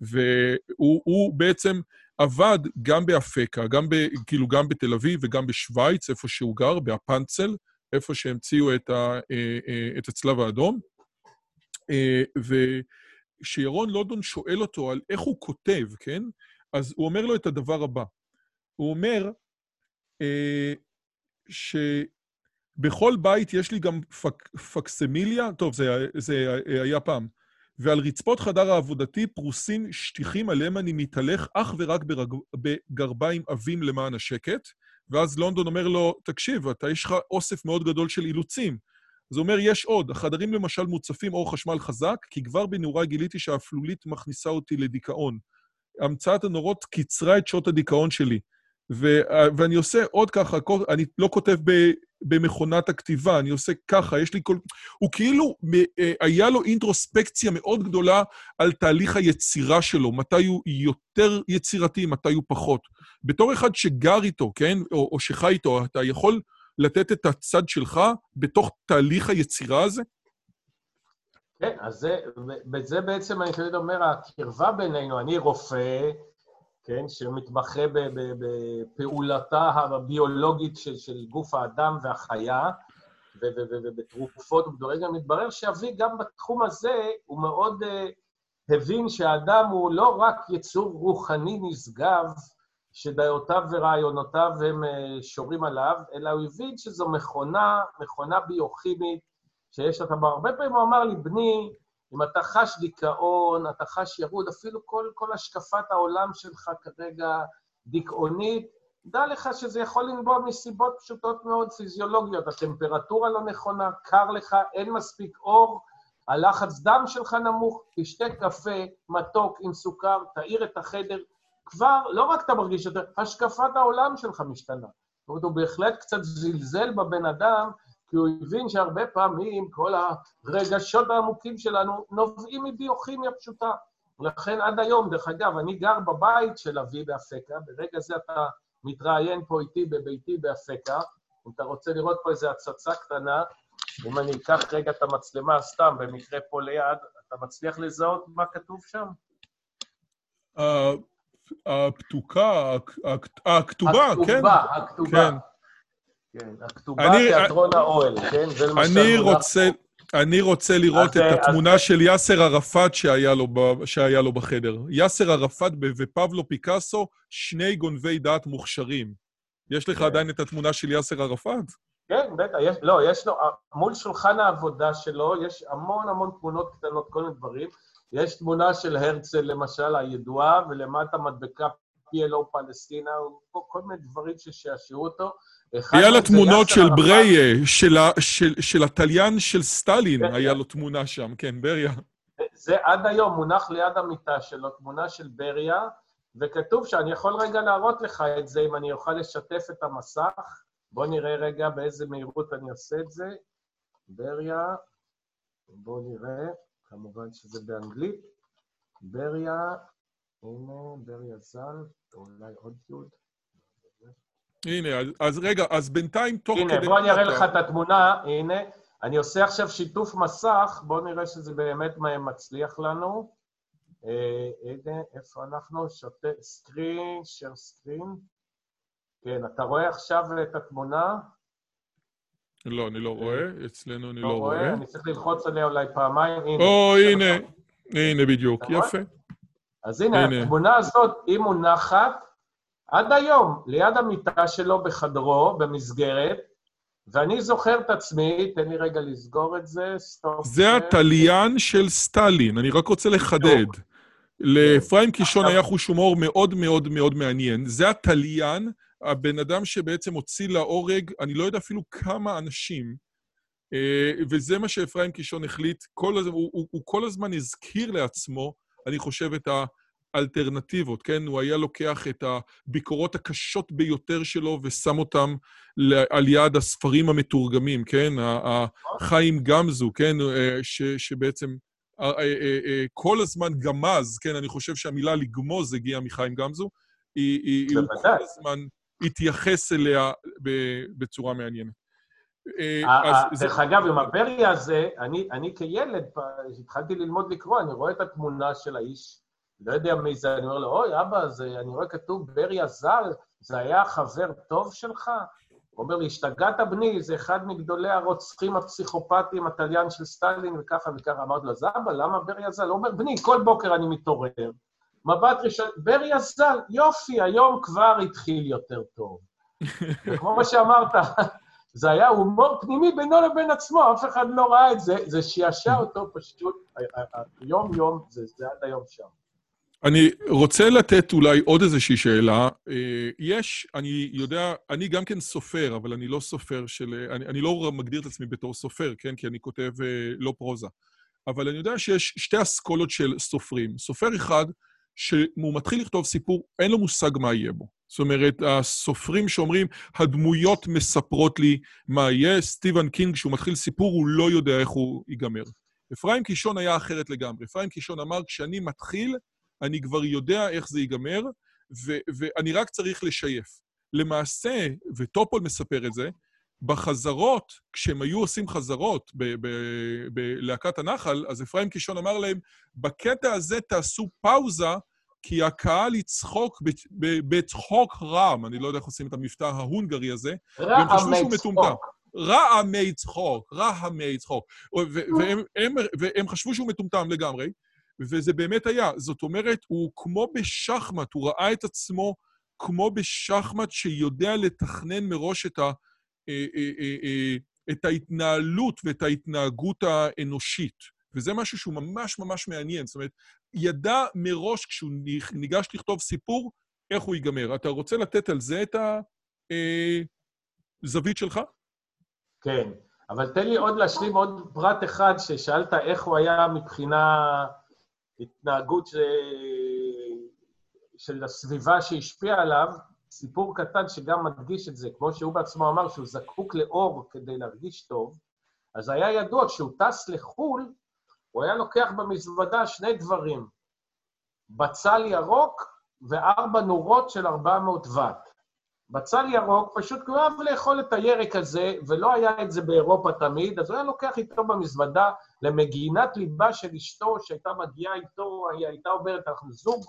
והוא הוא בעצם עבד גם באפקה, גם ב, כאילו גם בתל אביב וגם בשוויץ, איפה שהוא גר, באפנצל, איפה שהמציאו את, ה, אה, אה, את הצלב האדום. אה, וכשירון לונדון שואל אותו על איך הוא כותב, כן? אז הוא אומר לו את הדבר הבא. הוא אומר שבכל בית יש לי גם פק, פקסמיליה, טוב, זה, זה היה פעם, ועל רצפות חדר העבודתי פרוסים שטיחים עליהם אני מתהלך אך ורק ברג... בגרביים עבים למען השקט, ואז לונדון אומר לו, תקשיב, אתה, יש לך אוסף מאוד גדול של אילוצים. אז הוא אומר, יש עוד. החדרים למשל מוצפים אור חשמל חזק, כי כבר בנעוריי גיליתי שהאפלולית מכניסה אותי לדיכאון. המצאת הנורות קיצרה את שעות הדיכאון שלי. ו- ואני עושה עוד ככה, אני לא כותב ב- במכונת הכתיבה, אני עושה ככה, יש לי כל... הוא כאילו, אה, היה לו אינטרוספקציה מאוד גדולה על תהליך היצירה שלו, מתי הוא יותר יצירתי, מתי הוא פחות. בתור אחד שגר איתו, כן, או, או שחי איתו, אתה יכול לתת את הצד שלך בתוך תהליך היצירה הזה? כן, אז זה, בזה בעצם אני תמיד אומר, הקרבה בינינו, אני רופא, כן, שמתמחה בפעולתה הביולוגית של, של גוף האדם והחיה, ובתרופות גם מתברר שאבי גם בתחום הזה, הוא מאוד uh, הבין שהאדם הוא לא רק יצור רוחני נשגב, שדעותיו ורעיונותיו הם uh, שורים עליו, אלא הוא הבין שזו מכונה, מכונה ביוכימית, שיש אותה, הרבה פעמים הוא אמר לי, בני, אם אתה חש דיכאון, אתה חש ירוד, אפילו כל, כל השקפת העולם שלך כרגע דיכאונית, דע לך שזה יכול לנבוע מסיבות פשוטות מאוד פיזיולוגיות. הטמפרטורה לא נכונה, קר לך, אין מספיק אור, הלחץ דם שלך נמוך, תשתה קפה מתוק עם סוכר, תאיר את החדר. כבר, לא רק אתה מרגיש יותר, השקפת העולם שלך משתנה. זאת אומרת, הוא בהחלט קצת זלזל בבן אדם, כי הוא הבין שהרבה פעמים כל הרגשות העמוקים שלנו נובעים מביוכימיה פשוטה. ולכן עד היום, דרך אגב, אני גר בבית של אבי באפקה, ברגע זה אתה מתראיין פה איתי בביתי באפקה, אם אתה רוצה לראות פה איזו הצצה קטנה, אם אני אקח רגע את המצלמה סתם, במקרה פה ליד, אתה מצליח לזהות מה כתוב שם? הפתוקה, הכתובה, כן. הכתובה, הכתובה. כן, הכתובה תיאטרון האוהל, כן? זה למשל... אני רוצה... אני רוצה לראות את התמונה של יאסר ערפאת שהיה לו, ב, שהיה לו בחדר. יאסר ערפאת ופבלו פיקאסו, שני גונבי דעת מוכשרים. יש לך כן. עדיין את התמונה של יאסר ערפאת? כן, בטח. יש, לא, יש לו, מול שולחן העבודה שלו, יש המון המון תמונות קטנות, כל מיני דברים. יש תמונה של הרצל, למשל, הידועה, ולמטה מדבקה PLO פלסטינה, כל, מיני דברים ששעשעו אותו. היה לה תמונות של בריה, של, של, התליין של סטלין. היה לו תמונה שם, כן, בריה. זה עד היום מונח ליד המיטה שלו, תמונה של בריה, וכתוב שאני יכול רגע להראות לך את זה, אם אני אוכל לשתף את המסך. בוא נראה רגע באיזה מהירות אני עושה את זה. בריה, בוא נראה, כמובן שזה באנגלית. בריה, הנה, בריה ז"ל, אולי עוד יוד. הנה, אז, אז רגע, אז בינתיים תוך הנה, כדי... הנה, בוא אני אראה לך את התמונה, הנה. אני עושה עכשיו שיתוף מסך, בואו נראה שזה באמת מצליח לנו. אה, הנה, איפה אנחנו? שותה סקרין, שר סקרין. כן, אתה רואה עכשיו את התמונה? לא, אני לא רואה, אצלנו אני לא, לא רואה. רואה. אני צריך ללחוץ עליה אולי פעמיים, הנה. או, הנה, הנה בדיוק, יפה. אז הנה, הנה, התמונה הזאת, היא מונחת עד היום, ליד המיטה שלו בחדרו, במסגרת, ואני זוכר את עצמי, תן לי רגע לסגור את זה, stop. זה התליין של סטלין, אני רק רוצה לחדד. לאפרים קישון היה חוש הומור מאוד מאוד מאוד מעניין. זה התליין, הבן אדם שבעצם הוציא להורג, אני לא יודע אפילו כמה אנשים, אה, וזה מה שאפרים קישון החליט. כל הזמן, הוא, הוא, הוא כל הזמן הזכיר לעצמו, אני חושב, את ה... אלטרנטיבות, כן? הוא היה לוקח את הביקורות הקשות ביותר שלו ושם אותם על יד הספרים המתורגמים, כן? החיים גמזו, כן? אה, ש, שבעצם כל הזמן גמז, כן? אני חושב שהמילה לגמוז הגיעה מחיים גמזו. היא, היא, הוא כל הזמן התייחס אליה בצורה מעניינת. אה, ה- אז ה- זה- דרך אגב, עם הברי הזה, אני, כילד, כשהתחלתי ללמוד לקרוא, אני רואה את התמונה של האיש, לא יודע מי זה, אני אומר לו, אוי, אבא, אני רואה כתוב ברי הז"ל, זה היה חבר טוב שלך? הוא אומר לי, השתגעת בני, זה אחד מגדולי הרוצחים הפסיכופטיים, התליין של סטלין, וככה וככה. אמרתי לו, אז אבא, למה ברי הז"ל? הוא אומר, בני, כל בוקר אני מתעורר, מבט ראשון, ברי הז"ל, יופי, היום כבר התחיל יותר טוב. וכמו מה שאמרת, זה היה הומור פנימי בינו לבין עצמו, אף אחד לא ראה את זה, זה שעשע אותו פשוט, יום-יום, זה, זה עד היום שם. אני רוצה לתת אולי עוד איזושהי שאלה. אה, יש, אני יודע, אני גם כן סופר, אבל אני לא סופר של... אני, אני לא מגדיר את עצמי בתור סופר, כן? כי אני כותב אה, לא פרוזה. אבל אני יודע שיש שתי אסכולות של סופרים. סופר אחד, שהוא מתחיל לכתוב סיפור, אין לו מושג מה יהיה בו. זאת אומרת, הסופרים שאומרים, הדמויות מספרות לי מה יהיה, סטיבן קינג, כשהוא מתחיל סיפור, הוא לא יודע איך הוא ייגמר. אפרים קישון היה אחרת לגמרי. אפרים קישון אמר, כשאני מתחיל, אני כבר יודע איך זה ייגמר, ו- ואני רק צריך לשייף. למעשה, וטופול מספר את זה, בחזרות, כשהם היו עושים חזרות בלהקת הנחל, אז אפרים קישון אמר להם, בקטע הזה תעשו פאוזה, כי הקהל יצחוק בצחוק רם, אני לא יודע איך עושים את המבטא ההונגרי הזה, והם חשבו שהוא מטומטם. רעמי צחוק, רעמי צחוק. ו- והם, הם, והם חשבו שהוא מטומטם לגמרי, וזה באמת היה. זאת אומרת, הוא כמו בשחמט, הוא ראה את עצמו כמו בשחמט שיודע לתכנן מראש את, ה, אה, אה, אה, את ההתנהלות ואת ההתנהגות האנושית. וזה משהו שהוא ממש ממש מעניין. זאת אומרת, ידע מראש כשהוא ניגש לכתוב סיפור, איך הוא ייגמר. אתה רוצה לתת על זה את הזווית שלך? כן, אבל תן לי עוד להשלים עוד פרט אחד ששאלת איך הוא היה מבחינה התנהגות ש... של הסביבה שהשפיעה עליו, סיפור קטן שגם מדגיש את זה, כמו שהוא בעצמו אמר שהוא זקוק לאור כדי להרגיש טוב, אז היה ידוע, כשהוא טס לחו"ל, הוא היה לוקח במזוודה שני דברים, בצל ירוק וארבע נורות של 400 ואט. בצל ירוק, פשוט הוא אוהב לאכול את הירק הזה, ולא היה את זה באירופה תמיד, אז הוא היה לוקח איתו במזוודה למגינת ליבה של אשתו, שהייתה מגיעה איתו, היא הייתה אומרת, אנחנו זוג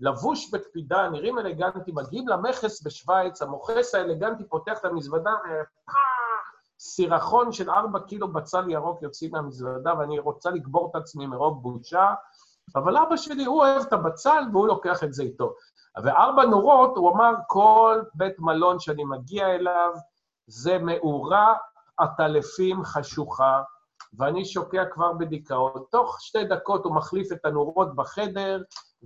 לבוש בקפידה, נראים אלגנטי, מגיעים למכס בשוויץ, המוכס האלגנטי פותח את המזוודה, סירחון של ארבע קילו בצל ירוק יוצאים מהמזוודה, ואני רוצה לגבור את עצמי מרוב בושה, אבל אבא שלי, הוא אוהב את הבצל והוא לוקח את זה איתו. וארבע נורות, הוא אמר, כל בית מלון שאני מגיע אליו, זה מאורה עטלפים חשוכה, ואני שוקע כבר בדיכאון. תוך שתי דקות הוא מחליף את הנורות בחדר,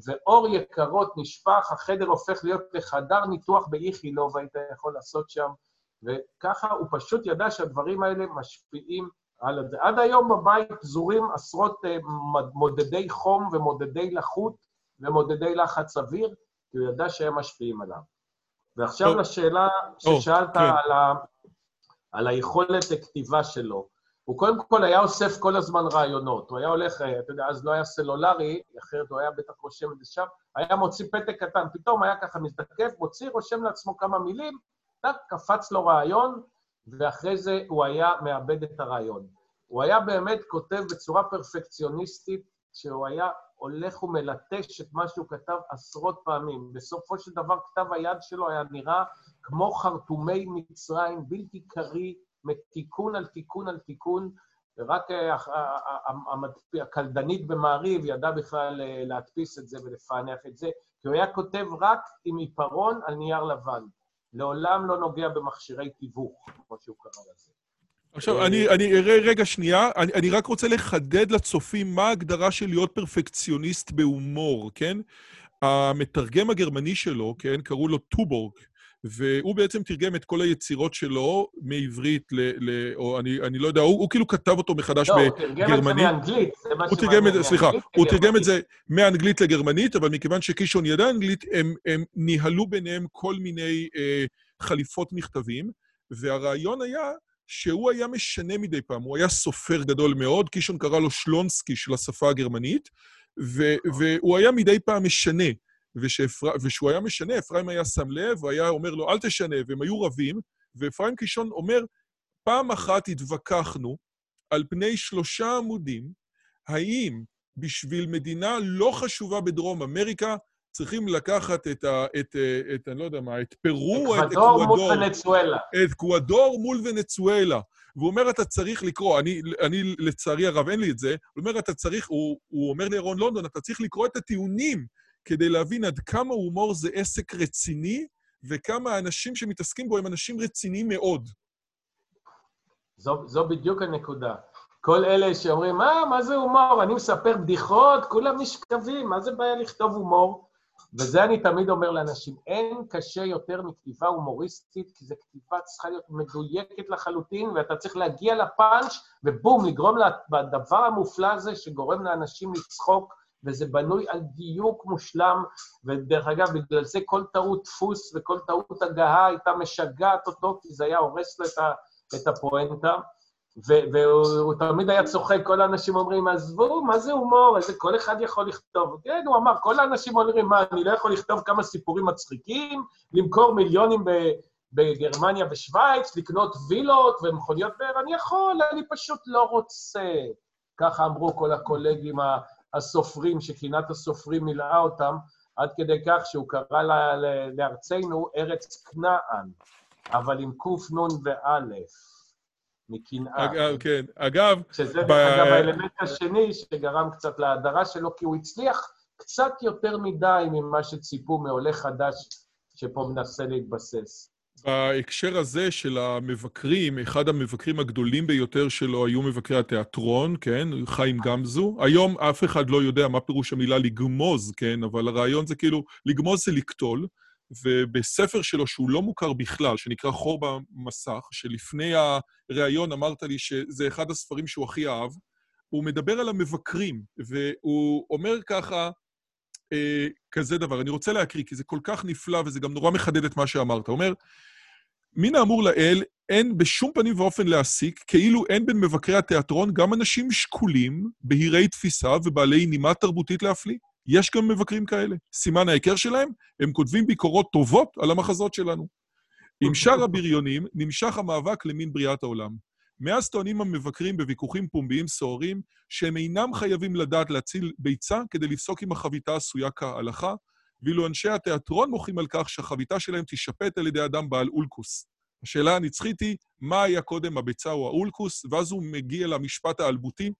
ואור יקרות נשפך, החדר הופך להיות לחדר ניתוח באיכילוב, היית יכול לעשות שם, וככה הוא פשוט ידע שהדברים האלה משפיעים על זה. עד היום בבית פזורים עשרות מודדי חום ומודדי לחות ומודדי לחץ אוויר, כי הוא ידע שהם משפיעים עליו. ועכשיו טוב. לשאלה טוב, ששאלת כן. על, ה... על היכולת הכתיבה שלו. הוא קודם כל היה אוסף כל הזמן רעיונות. הוא היה הולך, אה, אתה יודע, אז לא היה סלולרי, אחרת הוא היה בטח רושם את זה שם, היה מוציא פתק קטן, פתאום היה ככה מזדקף, מוציא, רושם לעצמו כמה מילים, קפץ לו רעיון, ואחרי זה הוא היה מאבד את הרעיון. הוא היה באמת כותב בצורה פרפקציוניסטית, שהוא היה הולך ומלטש את מה שהוא כתב עשרות פעמים. בסופו של דבר כתב היד שלו היה נראה כמו חרטומי מצרים, בלתי קריא, מתיקון על תיקון על תיקון, ורק אה, הח- ה- ה- המדפ- הקלדנית במעריב ידעה בכלל אה, להדפיס את זה ולפענח את זה, כי הוא היה כותב רק עם עיפרון על נייר לבן. לעולם לא נוגע במכשירי תיווך, כמו שהוא קרא לזה. עכשיו, אני, אני אראה רגע שנייה, אני, אני רק רוצה לחדד לצופים מה ההגדרה של להיות פרפקציוניסט בהומור, כן? המתרגם הגרמני שלו, כן, קראו לו טובורג, והוא בעצם תרגם את כל היצירות שלו מעברית ל... ל או אני, אני לא יודע, הוא, הוא כאילו כתב אותו מחדש לא, הוא תרגם את זה בגרמנית. מאנגלית, זה מה הוא תרגם את זה, שמעניין, סליחה, הוא תרגם את. זה מאנגלית לגרמנית, אבל מכיוון שקישון ידע אנגלית, הם, הם ניהלו ביניהם כל מיני אה, חליפות מכתבים, והרעיון היה שהוא היה משנה מדי פעם, הוא היה סופר גדול מאוד, קישון קרא לו שלונסקי של השפה הגרמנית, ו, והוא היה מדי פעם משנה, ושאפר, ושהוא היה משנה, אפרים היה שם לב, הוא היה אומר לו, אל תשנה, והם היו רבים, ואפרים קישון אומר, פעם אחת התווכחנו על פני שלושה עמודים, האם בשביל מדינה לא חשובה בדרום אמריקה, צריכים לקחת את ה... את, את, אני לא יודע מה, את פרו את אקוודור מול. ונצואלה. את אקוודור מול ונצואלה. והוא אומר, אתה צריך לקרוא, אני, אני לצערי הרב, אין לי את זה, הוא אומר, אתה צריך, הוא, הוא אומר לירון לונדון, אתה צריך לקרוא את הטיעונים כדי להבין עד כמה הומור זה עסק רציני, וכמה האנשים שמתעסקים בו הם אנשים רציניים מאוד. זו, זו בדיוק הנקודה. כל אלה שאומרים, מה, מה זה הומור? אני מספר בדיחות, כולם נשכבים, מה זה בעיה לכתוב הומור? וזה אני תמיד אומר לאנשים, אין קשה יותר מכתיבה הומוריסטית, כי זו כתיבה צריכה להיות מדויקת לחלוטין, ואתה צריך להגיע לפאנץ', ובום, לגרום לדבר המופלא הזה שגורם לאנשים לצחוק, וזה בנוי על דיוק מושלם, ודרך אגב, בגלל זה כל טעות דפוס וכל טעות הגהה הייתה משגעת אותו, כי זה היה הורס לו את, ה, את הפואנטה. והוא תמיד היה צוחק, כל האנשים אומרים, עזבו, מה זה הומור? איזה כל אחד יכול לכתוב. כן, הוא אמר, כל האנשים אומרים, מה, אני לא יכול לכתוב כמה סיפורים מצחיקים, למכור מיליונים בגרמניה ושווייץ, לקנות וילות ומכוניות, ואני יכול, אני פשוט לא רוצה. ככה אמרו כל הקולגים הסופרים, שקנאת הסופרים מילאה אותם, עד כדי כך שהוא קרא לארצנו ארץ כנען, אבל עם קנ"א. מקנאה. אגב, כן. אגב, שזה, ב- אגב, האלמנט השני שגרם קצת להדרה שלו, כי הוא הצליח קצת יותר מדי ממה שציפו מעולה חדש שפה מנסה להתבסס. בהקשר הזה של המבקרים, אחד המבקרים הגדולים ביותר שלו היו מבקרי התיאטרון, כן? חיים גמזו. היום אף אחד לא יודע מה פירוש המילה לגמוז, כן? אבל הרעיון זה כאילו, לגמוז זה לקטול, ובספר שלו, שהוא לא מוכר בכלל, שנקרא חור במסך, שלפני הריאיון אמרת לי שזה אחד הספרים שהוא הכי אהב, הוא מדבר על המבקרים, והוא אומר ככה, אה, כזה דבר. אני רוצה להקריא, כי זה כל כך נפלא וזה גם נורא מחדד את מה שאמרת. הוא אומר, מן האמור לאל, אין בשום פנים ואופן להסיק, כאילו אין בין מבקרי התיאטרון גם אנשים שקולים, בהירי תפיסה ובעלי נימה תרבותית להפליא. יש גם מבקרים כאלה. סימן ההיכר שלהם, הם כותבים ביקורות טובות על המחזות שלנו. עם שאר הבריונים נמשך המאבק למין בריאת העולם. מאז טוענים המבקרים בוויכוחים פומביים סוערים שהם אינם חייבים לדעת להציל ביצה כדי לפסוק עם החביתה עשויה כהלכה, ואילו אנשי התיאטרון מוחים על כך שהחביתה שלהם תישפט על ידי אדם בעל אולקוס. השאלה הנצחית היא, מה היה קודם, הביצה או האולקוס? ואז הוא מגיע למשפט האלבותי.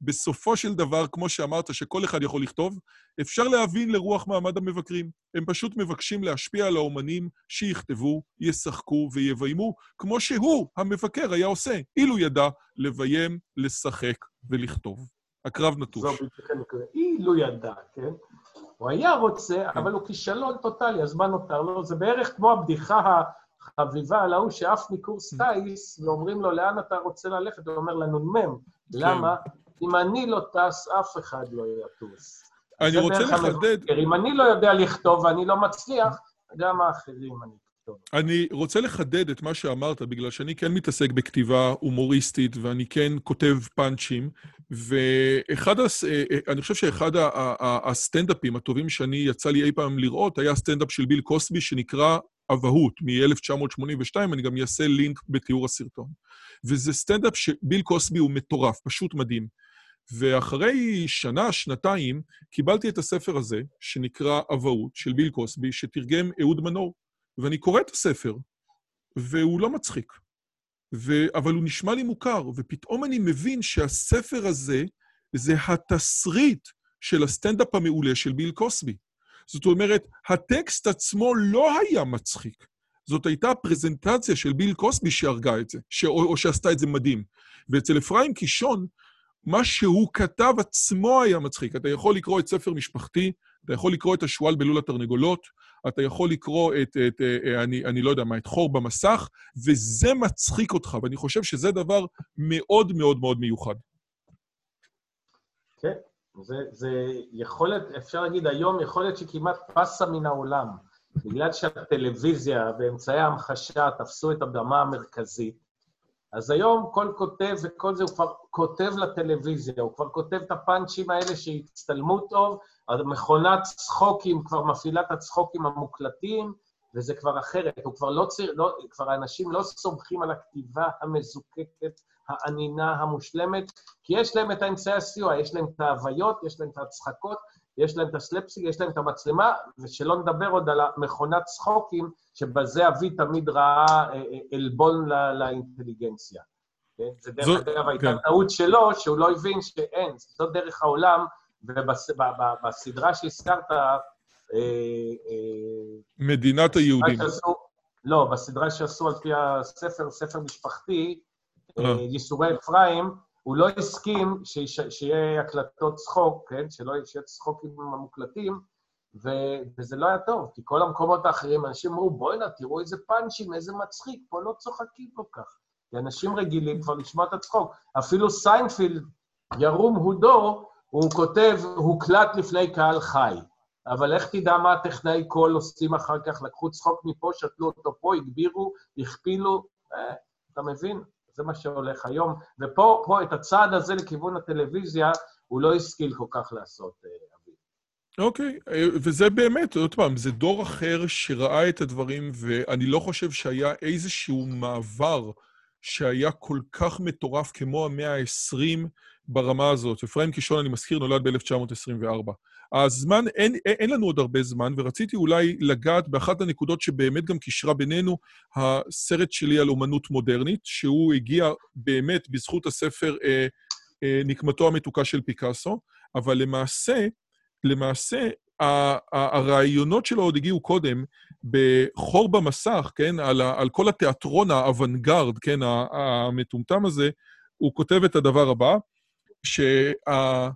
בסופו של דבר, כמו שאמרת, שכל אחד יכול לכתוב, אפשר להבין לרוח מעמד המבקרים. הם פשוט מבקשים להשפיע על האומנים שיכתבו, ישחקו ויביימו, כמו שהוא, המבקר, היה עושה, אילו ידע לביים, לשחק ולכתוב. הקרב נטוש. אילו ידע, כן? הוא היה רוצה, אבל הוא כישלון טוטאלי, אז מה נותר לו? זה בערך כמו הבדיחה החביבה על ההוא שעף מקורס טיס, ואומרים לו, לאן אתה רוצה ללכת? הוא אומר לנ"מ. למה? אם אני לא טס, אף אחד לא יטוס. אני רוצה לחדד. אם אני לא יודע לכתוב ואני לא מצליח, גם האחרים אני. אני רוצה לחדד את מה שאמרת, בגלל שאני כן מתעסק בכתיבה הומוריסטית, ואני כן כותב פאנצ'ים, ואחד, הס... אה, אני חושב שאחד הסטנדאפים הטובים שאני יצא לי אי פעם לראות, היה סטנדאפ של ביל קוסבי, שנקרא אבהות, מ-1982, אני גם אעשה לינק בתיאור הסרטון. וזה סטנדאפ שביל קוסבי הוא מטורף, פשוט מדהים. ואחרי שנה, שנתיים, קיבלתי את הספר הזה, שנקרא אבהות, של ביל קוסבי, שתרגם אהוד מנור. ואני קורא את הספר, והוא לא מצחיק. ו... אבל הוא נשמע לי מוכר, ופתאום אני מבין שהספר הזה זה התסריט של הסטנדאפ המעולה של ביל קוסבי. זאת אומרת, הטקסט עצמו לא היה מצחיק. זאת הייתה הפרזנטציה של ביל קוסבי שהרגה את זה, ש... או, או שעשתה את זה מדהים. ואצל אפרים קישון, מה שהוא כתב עצמו היה מצחיק. אתה יכול לקרוא את ספר משפחתי, אתה יכול לקרוא את השועל בלול התרנגולות, אתה יכול לקרוא את, את, את אני, אני לא יודע מה, את חור במסך, וזה מצחיק אותך, ואני חושב שזה דבר מאוד מאוד מאוד מיוחד. כן, זה, זה יכולת, אפשר להגיד היום, יכולת שכמעט פסה מן העולם. בגלל שהטלוויזיה ואמצעי ההמחשה תפסו את הבמה המרכזית, אז היום כל כותב וכל זה, הוא כבר כותב לטלוויזיה, הוא כבר כותב את הפאנצ'ים האלה שהצטלמו טוב, המכונת צחוקים כבר מפעילה את הצחוקים המוקלטים, וזה כבר אחרת, הוא כבר לא ציר, לא, כבר האנשים לא סומכים על הכתיבה המזוקקת, האנינה, המושלמת, כי יש להם את האמצעי הסיוע, יש להם את ההוויות, יש להם את ההצחקות, יש להם את הסלפסיק, יש להם את המצלמה, ושלא נדבר עוד על המכונת צחוקים, שבזה אבי תמיד ראה אה, אה, עלבון ל- לאינטליגנציה. כן? זה דרך זאת- אגב הייתה כן. טעות שלו, שהוא לא הבין שאין, זו דרך העולם, ובסדרה שהזכרת, אה, אה, מדינת היהודים. שעשו, לא, בסדרה שעשו על פי הספר, ספר משפחתי, אה. ייסורי אפרים, הוא לא הסכים שיש, שיהיה הקלטות צחוק, כן? שלא שיהיה צחוקים המוקלטים, ו, וזה לא היה טוב, כי כל המקומות האחרים, אנשים אמרו, בוא'נה, תראו איזה פאנצ'ים, איזה מצחיק, פה לא צוחקים כל כך. כי אנשים רגילים כבר לשמוע את הצחוק. אפילו סיינפילד, ירום הודו, הוא כותב, הוקלט לפני קהל חי. אבל איך תדע מה הטכנאי קול עושים אחר כך? לקחו צחוק מפה, שתלו אותו פה, הגבירו, הכפילו, אה, אתה מבין? זה מה שהולך היום. ופה, פה, את הצעד הזה לכיוון הטלוויזיה, הוא לא השכיל כל כך לעשות, אה, אביב. אוקיי, אה, וזה באמת, עוד פעם, זה דור אחר שראה את הדברים, ואני לא חושב שהיה איזשהו מעבר שהיה כל כך מטורף כמו המאה ה-20 ברמה הזאת. אפרים קישון, אני מזכיר, נולד ב-1924. הזמן, אין, אין לנו עוד הרבה זמן, ורציתי אולי לגעת באחת הנקודות שבאמת גם קישרה בינינו, הסרט שלי על אומנות מודרנית, שהוא הגיע באמת בזכות הספר אה, אה, נקמתו המתוקה של פיקאסו, אבל למעשה, למעשה, הרעיונות שלו עוד הגיעו קודם, בחור במסך, כן, על, על כל התיאטרון האוונגרד, כן, המטומטם הזה, הוא כותב את הדבר הבא, שה-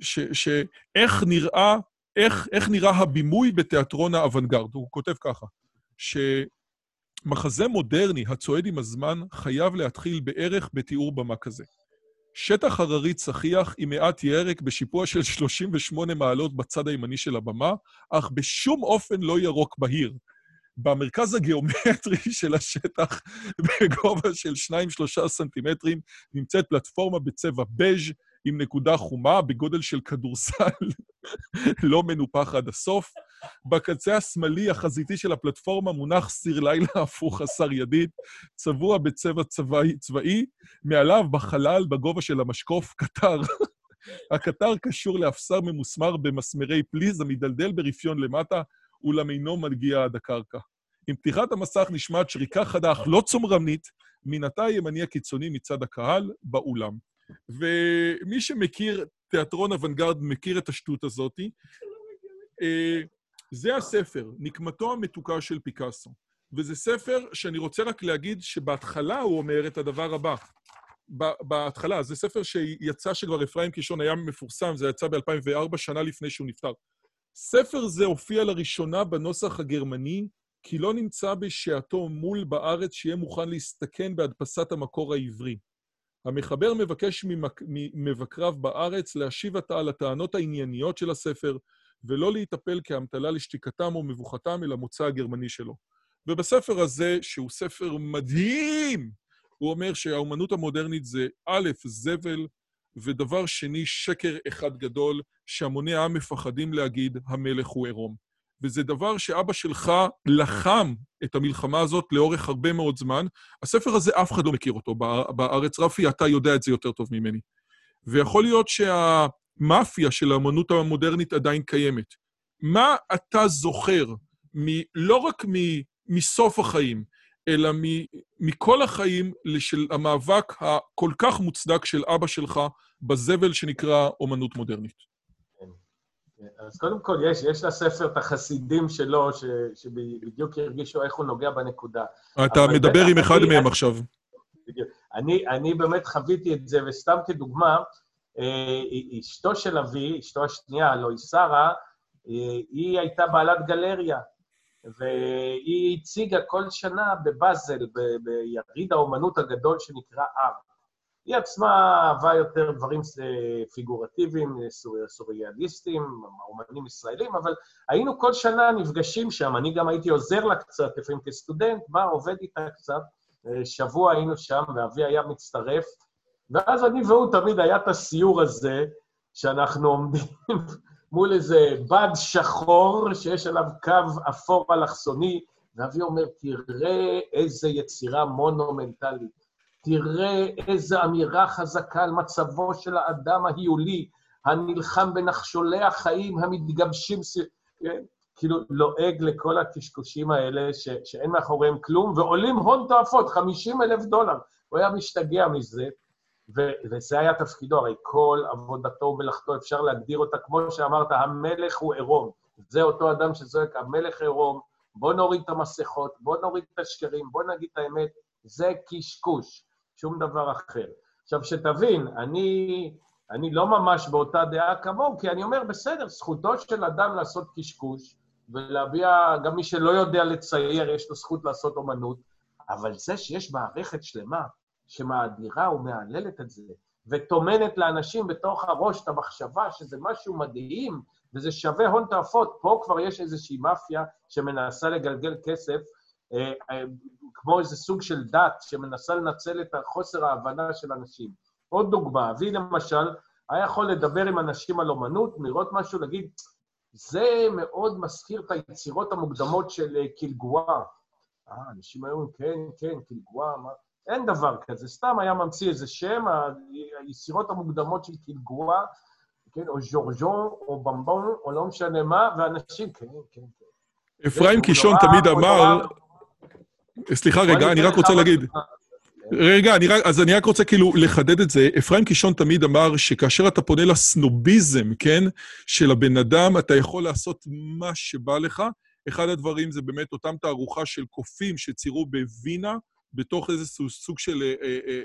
ש- שאיך נראה, איך, איך נראה הבימוי בתיאטרון האוונגרד. הוא כותב ככה, שמחזה מודרני הצועד עם הזמן חייב להתחיל בערך בתיאור במה כזה. שטח הררי צחיח עם מעט ירק בשיפוע של 38 מעלות בצד הימני של הבמה, אך בשום אופן לא ירוק בהיר. במרכז הגיאומטרי של השטח, בגובה של 2-3 סנטימטרים, נמצאת פלטפורמה בצבע בז' עם נקודה חומה בגודל של כדורסל לא מנופח עד הסוף. בקצה השמאלי החזיתי של הפלטפורמה מונח סיר לילה הפוך חסר ידית, צבוע בצבע צבאי, צבאי מעליו בחלל בגובה של המשקוף קטר. הקטר קשור לאפסר ממוסמר במסמרי פליז המדלדל ברפיון למטה, אולם אינו מגיע עד הקרקע. עם פתיחת המסך נשמעת שריקה חדה אך לא צומרמית מן התא הימני הקיצוני מצד הקהל באולם. ומי שמכיר תיאטרון אוונגרד מכיר את השטות הזאתי. אה, זה הספר, נקמתו המתוקה של פיקאסו. וזה ספר שאני רוצה רק להגיד שבהתחלה הוא אומר את הדבר הבא. בהתחלה, זה ספר שיצא שכבר אפרים קישון היה מפורסם, זה יצא ב-2004, שנה לפני שהוא נפטר. ספר זה הופיע לראשונה בנוסח הגרמני, כי לא נמצא בשעתו מול בארץ שיהיה מוכן להסתכן בהדפסת המקור העברי. המחבר מבקש ממק- ממבקריו בארץ להשיב עתה על הטענות הענייניות של הספר, ולא להיטפל כאמתלה לשתיקתם או מבוכתם אל המוצא הגרמני שלו. ובספר הזה, שהוא ספר מדהים, הוא אומר שהאומנות המודרנית זה א', זבל, ודבר שני, שקר אחד גדול, שהמוני העם מפחדים להגיד, המלך הוא עירום. וזה דבר שאבא שלך לחם את המלחמה הזאת לאורך הרבה מאוד זמן. הספר הזה, אף אחד לא מכיר אותו בא- בארץ. רפי, אתה יודע את זה יותר טוב ממני. ויכול להיות שהמאפיה של האמנות המודרנית עדיין קיימת. מה אתה זוכר, מ, לא רק מ, מסוף החיים, אלא מ, מכל החיים של המאבק הכל כך מוצדק של אבא שלך בזבל שנקרא אומנות מודרנית? אז קודם כל, יש, יש לספר את החסידים שלו, ש, שבדיוק הרגישו איך הוא נוגע בנקודה. אתה מדבר עם אחד מהם עכשיו. בדיוק. אני, אני באמת חוויתי את זה, וסתם כדוגמה, אה, אשתו של אבי, אשתו השנייה, הלוא היא שרה, אה, היא הייתה בעלת גלריה, והיא הציגה כל שנה בבאזל, ביריד האומנות הגדול שנקרא אר. היא עצמה אהבה יותר דברים פיגורטיביים, סור- סוריאליסטים, אומנים ישראלים, אבל היינו כל שנה נפגשים שם, אני גם הייתי עוזר לה קצת, לפעמים כסטודנט, בא, עובד איתה קצת. אה, שבוע היינו שם, ואבי היה מצטרף, ואז אני והוא תמיד היה את הסיור הזה, שאנחנו עומדים מול איזה בד שחור, שיש עליו קו אפור אלכסוני, ואבי אומר, תראה איזה יצירה מונומנטלית, תראה איזה אמירה חזקה על מצבו של האדם ההיולי, הנלחם בנחשולי החיים המתגבשים, כן? כאילו לועג לכל הקשקושים האלה ש, שאין מאחוריהם כלום, ועולים הון תועפות, 50 אלף דולר. הוא היה משתגע מזה, ו, וזה היה תפקידו, הרי כל עבודתו ומלאכתו, אפשר להגדיר אותה, כמו שאמרת, המלך הוא עירום. זה אותו אדם שזועק, המלך עירום, בוא נוריד את המסכות, בוא נוריד את השקרים, בוא נגיד את האמת, זה קשקוש, שום דבר אחר. עכשיו, שתבין, אני, אני לא ממש באותה דעה כמוהו, כי אני אומר, בסדר, זכותו של אדם לעשות קשקוש, ולהביע, גם מי שלא יודע לצייר, יש לו זכות לעשות אומנות, אבל זה שיש מערכת שלמה שמאדירה ומהללת את זה, וטומנת לאנשים בתוך הראש את המחשבה שזה משהו מדהים, וזה שווה הון תועפות, פה כבר יש איזושהי מאפיה שמנסה לגלגל כסף, כמו איזה סוג של דת שמנסה לנצל את חוסר ההבנה של אנשים. עוד דוגמה, אבי למשל, היה יכול לדבר עם אנשים על אומנות, לראות משהו, להגיד, זה מאוד מזכיר את היצירות המוקדמות של אה, קילגואה. אה, אנשים היו כן, כן, קילגואה, מה... אין דבר כזה, סתם היה ממציא איזה שם, היצירות המוקדמות של קילגואה, כן, או ז'ורג'ון, או במבון, או לא משנה מה, ואנשים, כן, כן, כן. אפרים קישון תמיד אמר... סליחה רגע, אני רק רוצה. להגיד. רגע, אני רק, אז אני רק רוצה כאילו לחדד את זה. אפרים קישון תמיד אמר שכאשר אתה פונה לסנוביזם, כן, של הבן אדם, אתה יכול לעשות מה שבא לך. אחד הדברים זה באמת אותם תערוכה של קופים שציירו בווינה, בתוך איזה סוג- של אה, אה, אה,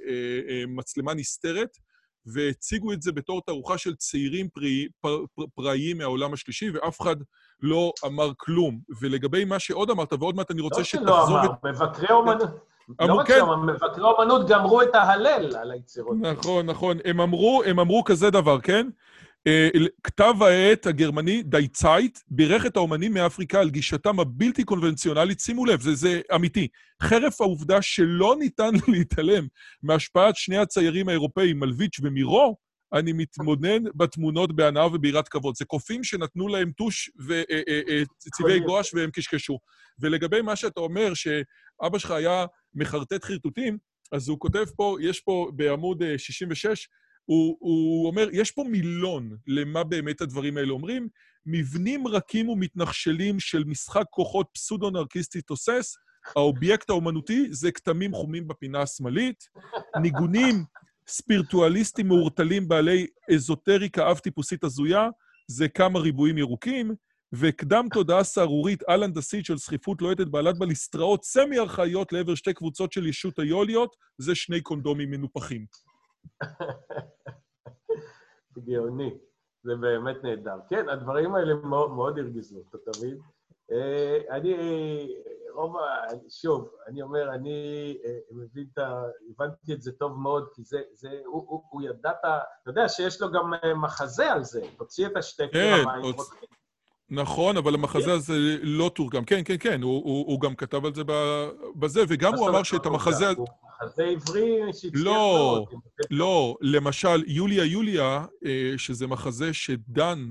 אה, מצלמה נסתרת, והציגו את זה בתור תערוכה של צעירים פראי, פר, פר, פראיים מהעולם השלישי, ואף אחד לא אמר כלום. ולגבי מה שעוד אמרת, ועוד מעט אני רוצה לא שלא שתחזור אמר, מבקרי אומנות, לא רק כן. מבקרי אומנות גמרו את ההלל על היצירות. נכון, נכון. הם אמרו, הם אמרו כזה דבר, כן? אה, כתב העת הגרמני, די צייט, בירך את האומנים מאפריקה על גישתם הבלתי קונבנציונלית, שימו לב, זה, זה אמיתי. חרף העובדה שלא ניתן להתעלם מהשפעת שני הציירים האירופאים, מלביץ' ומירו, אני מתמודד בתמונות בהנאה וביראת כבוד. זה קופים שנתנו להם טוש וצבעי יכול גואש והם קשקשו. ולגבי מה שאתה אומר, שאבא שלך היה מחרטט חרטוטים, אז הוא כותב פה, יש פה בעמוד אה, 66, הוא, הוא אומר, יש פה מילון למה באמת הדברים האלה אומרים, מבנים רכים ומתנחשלים של משחק כוחות פסודו-נרקיסטי תוסס, האובייקט האומנותי זה כתמים חומים בפינה השמאלית, ניגונים ספירטואליסטים מעורטלים בעלי אזוטריקה אב-טיפוסית הזויה, זה כמה ריבועים ירוקים, וקדם תודעה סהרורית על-הנדסית של זחיפות לוהטת בעלת בליסטראות סמי-ארכאיות לעבר שתי קבוצות של ישות היוליות, זה שני קונדומים מנופחים. גאוני. זה באמת נהדר. כן, הדברים האלה מאוד, מאוד הרגיזו, אתה תבין? אה, אני, רוב ה... שוב, אני אומר, אני אה, מבין את ה... הבנתי את זה טוב מאוד, כי זה... זה הוא, הוא, הוא ידע את ה... אתה יודע שיש לו גם אה, מחזה על זה. תוציא את השטקר, כן, המים רותחים. נכון, אבל המחזה הזה לא תורגם. כן, כן, כן, הוא, הוא, הוא גם כתב על זה בזה, וגם הוא אמר שאת המחזה... הוא מחזה עברי שהצליח לא, מאוד. לא, למשל, הו הו יוליה, אה, שזה מחזה שדן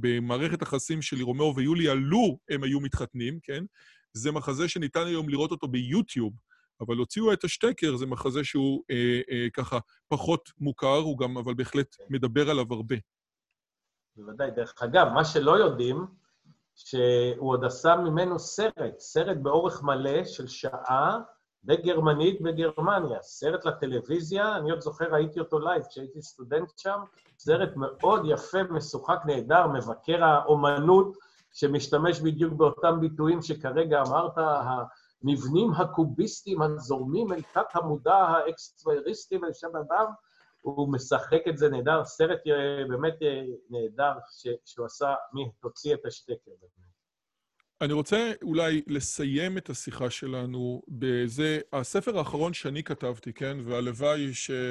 במערכת היחסים של רומאו ויוליה, לו הם היו מתחתנים, כן? זה מחזה שניתן היום לראות אותו ביוטיוב, אבל הוציאו את השטקר, זה מחזה שהוא אה, אה, ככה פחות מוכר, הוא גם, אבל בהחלט מדבר עליו הרבה. בוודאי. דרך אגב, מה שלא יודעים, שהוא עוד עשה ממנו סרט, סרט באורך מלא של שעה בגרמנית בגרמניה. סרט לטלוויזיה, אני עוד זוכר, ראיתי אותו לייב כשהייתי סטודנט שם, סרט מאוד יפה, משוחק, נהדר, מבקר האומנות, שמשתמש בדיוק באותם ביטויים שכרגע אמרת, המבנים הקוביסטיים הזורמים אל תת המודע האקסטרריסטי ולשם אדם, הוא משחק את זה נהדר, סרט אה, באמת אה, נהדר שהוא עשה, מי תוציא את השטקר. אני רוצה אולי לסיים את השיחה שלנו בזה, הספר האחרון שאני כתבתי, כן, והלוואי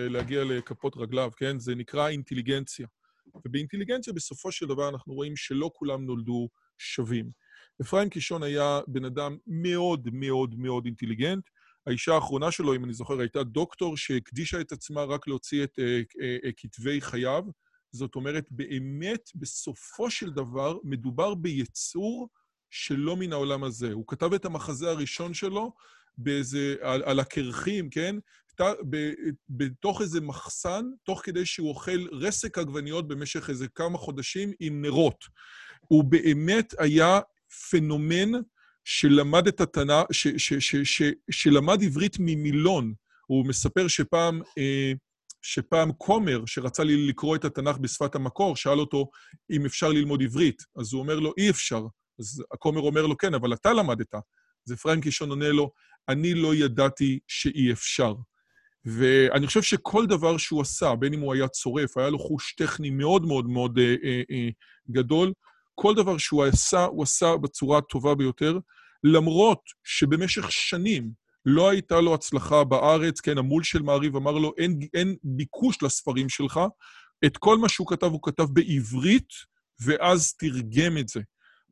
להגיע לכפות רגליו, כן, זה נקרא אינטליגנציה. ובאינטליגנציה בסופו של דבר אנחנו רואים שלא כולם נולדו שווים. אפרים קישון היה בן אדם מאוד מאוד מאוד אינטליגנט. האישה האחרונה שלו, אם אני זוכר, הייתה דוקטור שהקדישה את עצמה רק להוציא את אה, אה, אה, כתבי חייו. זאת אומרת, באמת, בסופו של דבר, מדובר ביצור שלא מן העולם הזה. הוא כתב את המחזה הראשון שלו באיזה, על, על הקרחים, כן? בתוך איזה מחסן, תוך כדי שהוא אוכל רסק עגבניות במשך איזה כמה חודשים עם נרות. הוא באמת היה פנומן שלמד את התנ"ך, שלמד עברית ממילון. הוא מספר שפעם, אה, שפעם כומר, שרצה לי לקרוא את התנ"ך בשפת המקור, שאל אותו אם אפשר ללמוד עברית. אז הוא אומר לו, אי אפשר. אז הכומר אומר לו, כן, אבל אתה למדת. אז אפרים קישון עונה לו, אני לא ידעתי שאי אפשר. ואני חושב שכל דבר שהוא עשה, בין אם הוא היה צורף, היה לו חוש טכני מאוד מאוד מאוד אה, אה, אה, גדול, כל דבר שהוא עשה, הוא עשה בצורה הטובה ביותר, למרות שבמשך שנים לא הייתה לו הצלחה בארץ, כן, המול של מעריב אמר לו, אין, אין ביקוש לספרים שלך, את כל מה שהוא כתב, הוא כתב בעברית, ואז תרגם את זה.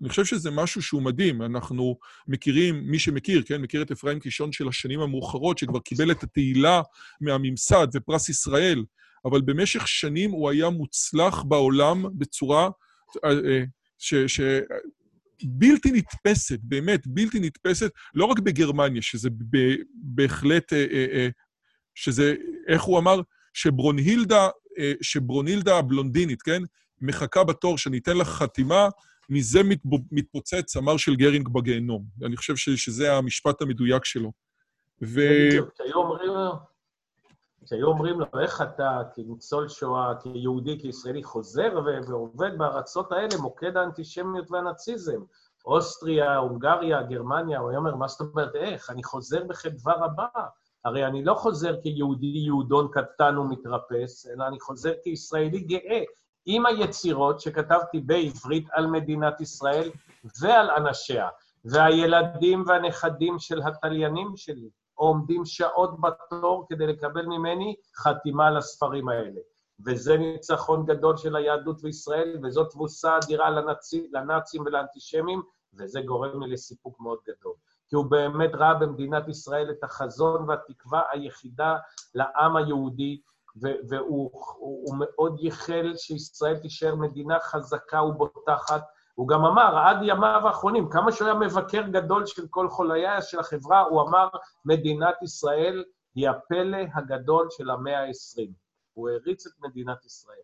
אני חושב שזה משהו שהוא מדהים. אנחנו מכירים, מי שמכיר, כן, מכיר את אפרים קישון של השנים המאוחרות, שכבר קיבל את התהילה מהממסד ופרס ישראל, אבל במשך שנים הוא היה מוצלח בעולם בצורה אה, אה, ש... ש בלתי נתפסת, באמת, בלתי נתפסת, לא רק בגרמניה, שזה ב, בהחלט, אה, שזה, איך הוא אמר? שברונהילדה, שברונהילדה הבלונדינית, כן? מחכה בתור שאני אתן לך חתימה, מזה מתפוצץ המר של גרינג בגיהנום. אני חושב ש, שזה המשפט המדויק שלו. ו... בדיוק, כשהיו אומרים לו, אומרים לו, איך אתה כניצול שואה, כיהודי, כישראלי, חוזר ועובד בארצות האלה, מוקד האנטישמיות והנאציזם, אוסטריה, הונגריה, גרמניה, הוא היה אומר, מה זאת אומרת, איך? אני חוזר בחדווה רבה. הרי אני לא חוזר כיהודי יהודון קטן ומתרפס, אלא אני חוזר כישראלי גאה, עם היצירות שכתבתי בעברית על מדינת ישראל ועל אנשיה, והילדים והנכדים של התליינים שלי עומדים שעות בתור כדי לקבל ממני חתימה על הספרים האלה. וזה ניצחון גדול של היהדות וישראל, וזו תבוסה אדירה לנאצים, לנאצים ולאנטישמים, וזה גורם לי לסיפוק מאוד גדול. כי הוא באמת ראה במדינת ישראל את החזון והתקווה היחידה לעם היהודי, והוא הוא, הוא מאוד ייחל שישראל תישאר מדינה חזקה ובוטחת. הוא גם אמר, עד ימיו האחרונים, כמה שהוא היה מבקר גדול של כל חולייה של החברה, הוא אמר, מדינת ישראל היא הפלא הגדול של המאה ה-20. הוא העריץ את מדינת ישראל.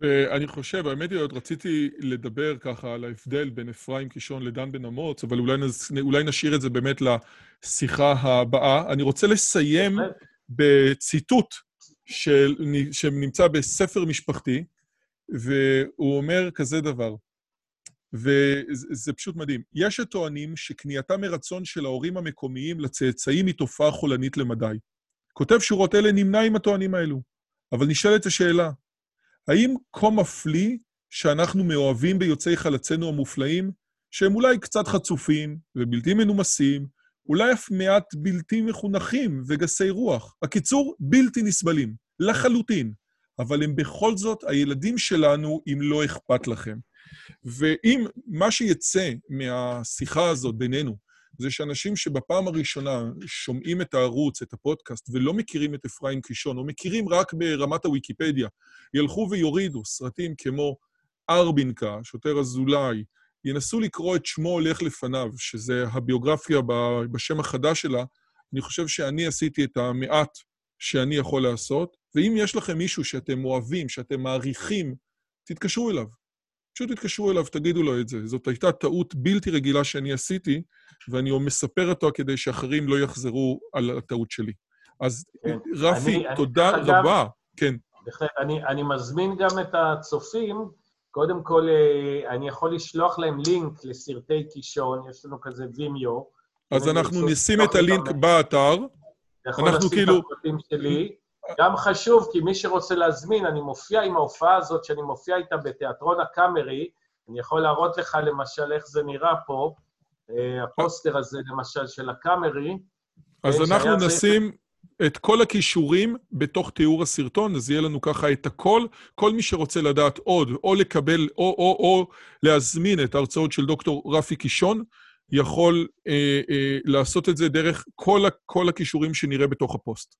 ואני חושב, האמת היא, עוד רציתי לדבר ככה על ההבדל בין אפרים קישון לדן בן אמוץ, אבל אולי, נז, אולי נשאיר את זה באמת לשיחה הבאה. אני רוצה לסיים. בציטוט של, שנמצא בספר משפחתי, והוא אומר כזה דבר, וזה פשוט מדהים. יש הטוענים שקנייתה מרצון של ההורים המקומיים לצאצאים היא תופעה חולנית למדי. כותב שורות אלה נמנה עם הטוענים האלו, אבל נשאלת השאלה, האם כה מפליא שאנחנו מאוהבים ביוצאי חלצינו המופלאים, שהם אולי קצת חצופים ובלתי מנומסים, אולי אף מעט בלתי מחונכים וגסי רוח. הקיצור, בלתי נסבלים, לחלוטין. אבל הם בכל זאת הילדים שלנו, אם לא אכפת לכם. ואם מה שיצא מהשיחה הזאת בינינו, זה שאנשים שבפעם הראשונה שומעים את הערוץ, את הפודקאסט, ולא מכירים את אפרים קישון, או מכירים רק ברמת הוויקיפדיה, ילכו ויורידו סרטים כמו ארבינקה, שוטר אזולאי, ינסו לקרוא את שמו הולך לפניו, שזה הביוגרפיה בשם החדש שלה, אני חושב שאני עשיתי את המעט שאני יכול לעשות, ואם יש לכם מישהו שאתם אוהבים, שאתם מעריכים, תתקשרו אליו. פשוט תתקשרו אליו, תגידו לו את זה. זאת הייתה טעות בלתי רגילה שאני עשיתי, ואני מספר אותו כדי שאחרים לא יחזרו על הטעות שלי. אז כן. רפי, אני- אני- תודה אגב, רבה. כן. בהחלט. אני, אני מזמין גם את הצופים, קודם כל, אה, אני יכול לשלוח להם לינק לסרטי קישון, יש לנו כזה וימיו. אז אנחנו נשים את הלינק באתר. אתה אנחנו כאילו- את הפרטים שלי. גם חשוב, כי מי שרוצה להזמין, אני מופיע עם ההופעה הזאת, שאני מופיע איתה בתיאטרון הקאמרי, אני יכול להראות לך למשל איך זה נראה פה, אה, הפוסטר הזה למשל של הקאמרי. אז כן, אנחנו נשים את כל הקישורים בתוך תיאור הסרטון, אז יהיה לנו ככה את הכל. כל מי שרוצה לדעת עוד, או לקבל, או, או, או להזמין את ההרצאות של דוקטור רפי קישון, יכול אה, אה, לעשות את זה דרך כל, כל הקישורים שנראה בתוך הפוסט.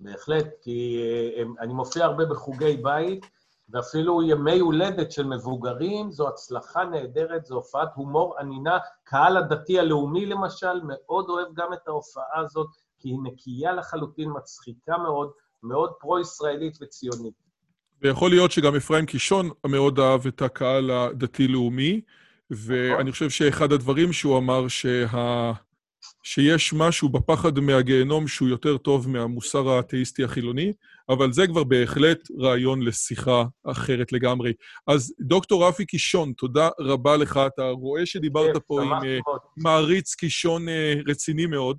בהחלט, כי אה, אני מופיע הרבה בחוגי בית, ואפילו ימי הולדת של מבוגרים, זו הצלחה נהדרת, זו הופעת הומור ענינה. קהל הדתי הלאומי למשל מאוד אוהב גם את ההופעה הזאת, כי היא נקייה לחלוטין, מצחיקה מאוד, מאוד פרו-ישראלית וציונית. ויכול להיות שגם אפרים קישון מאוד אהב את הקהל הדתי-לאומי, ואני חושב שאחד הדברים שהוא אמר, שה... שיש משהו בפחד מהגיהנום שהוא יותר טוב מהמוסר האתאיסטי החילוני, אבל זה כבר בהחלט רעיון לשיחה אחרת לגמרי. אז דוקטור רפי קישון, תודה רבה לך. אתה רואה שדיברת פה עם אה, מעריץ קישון אה, רציני מאוד.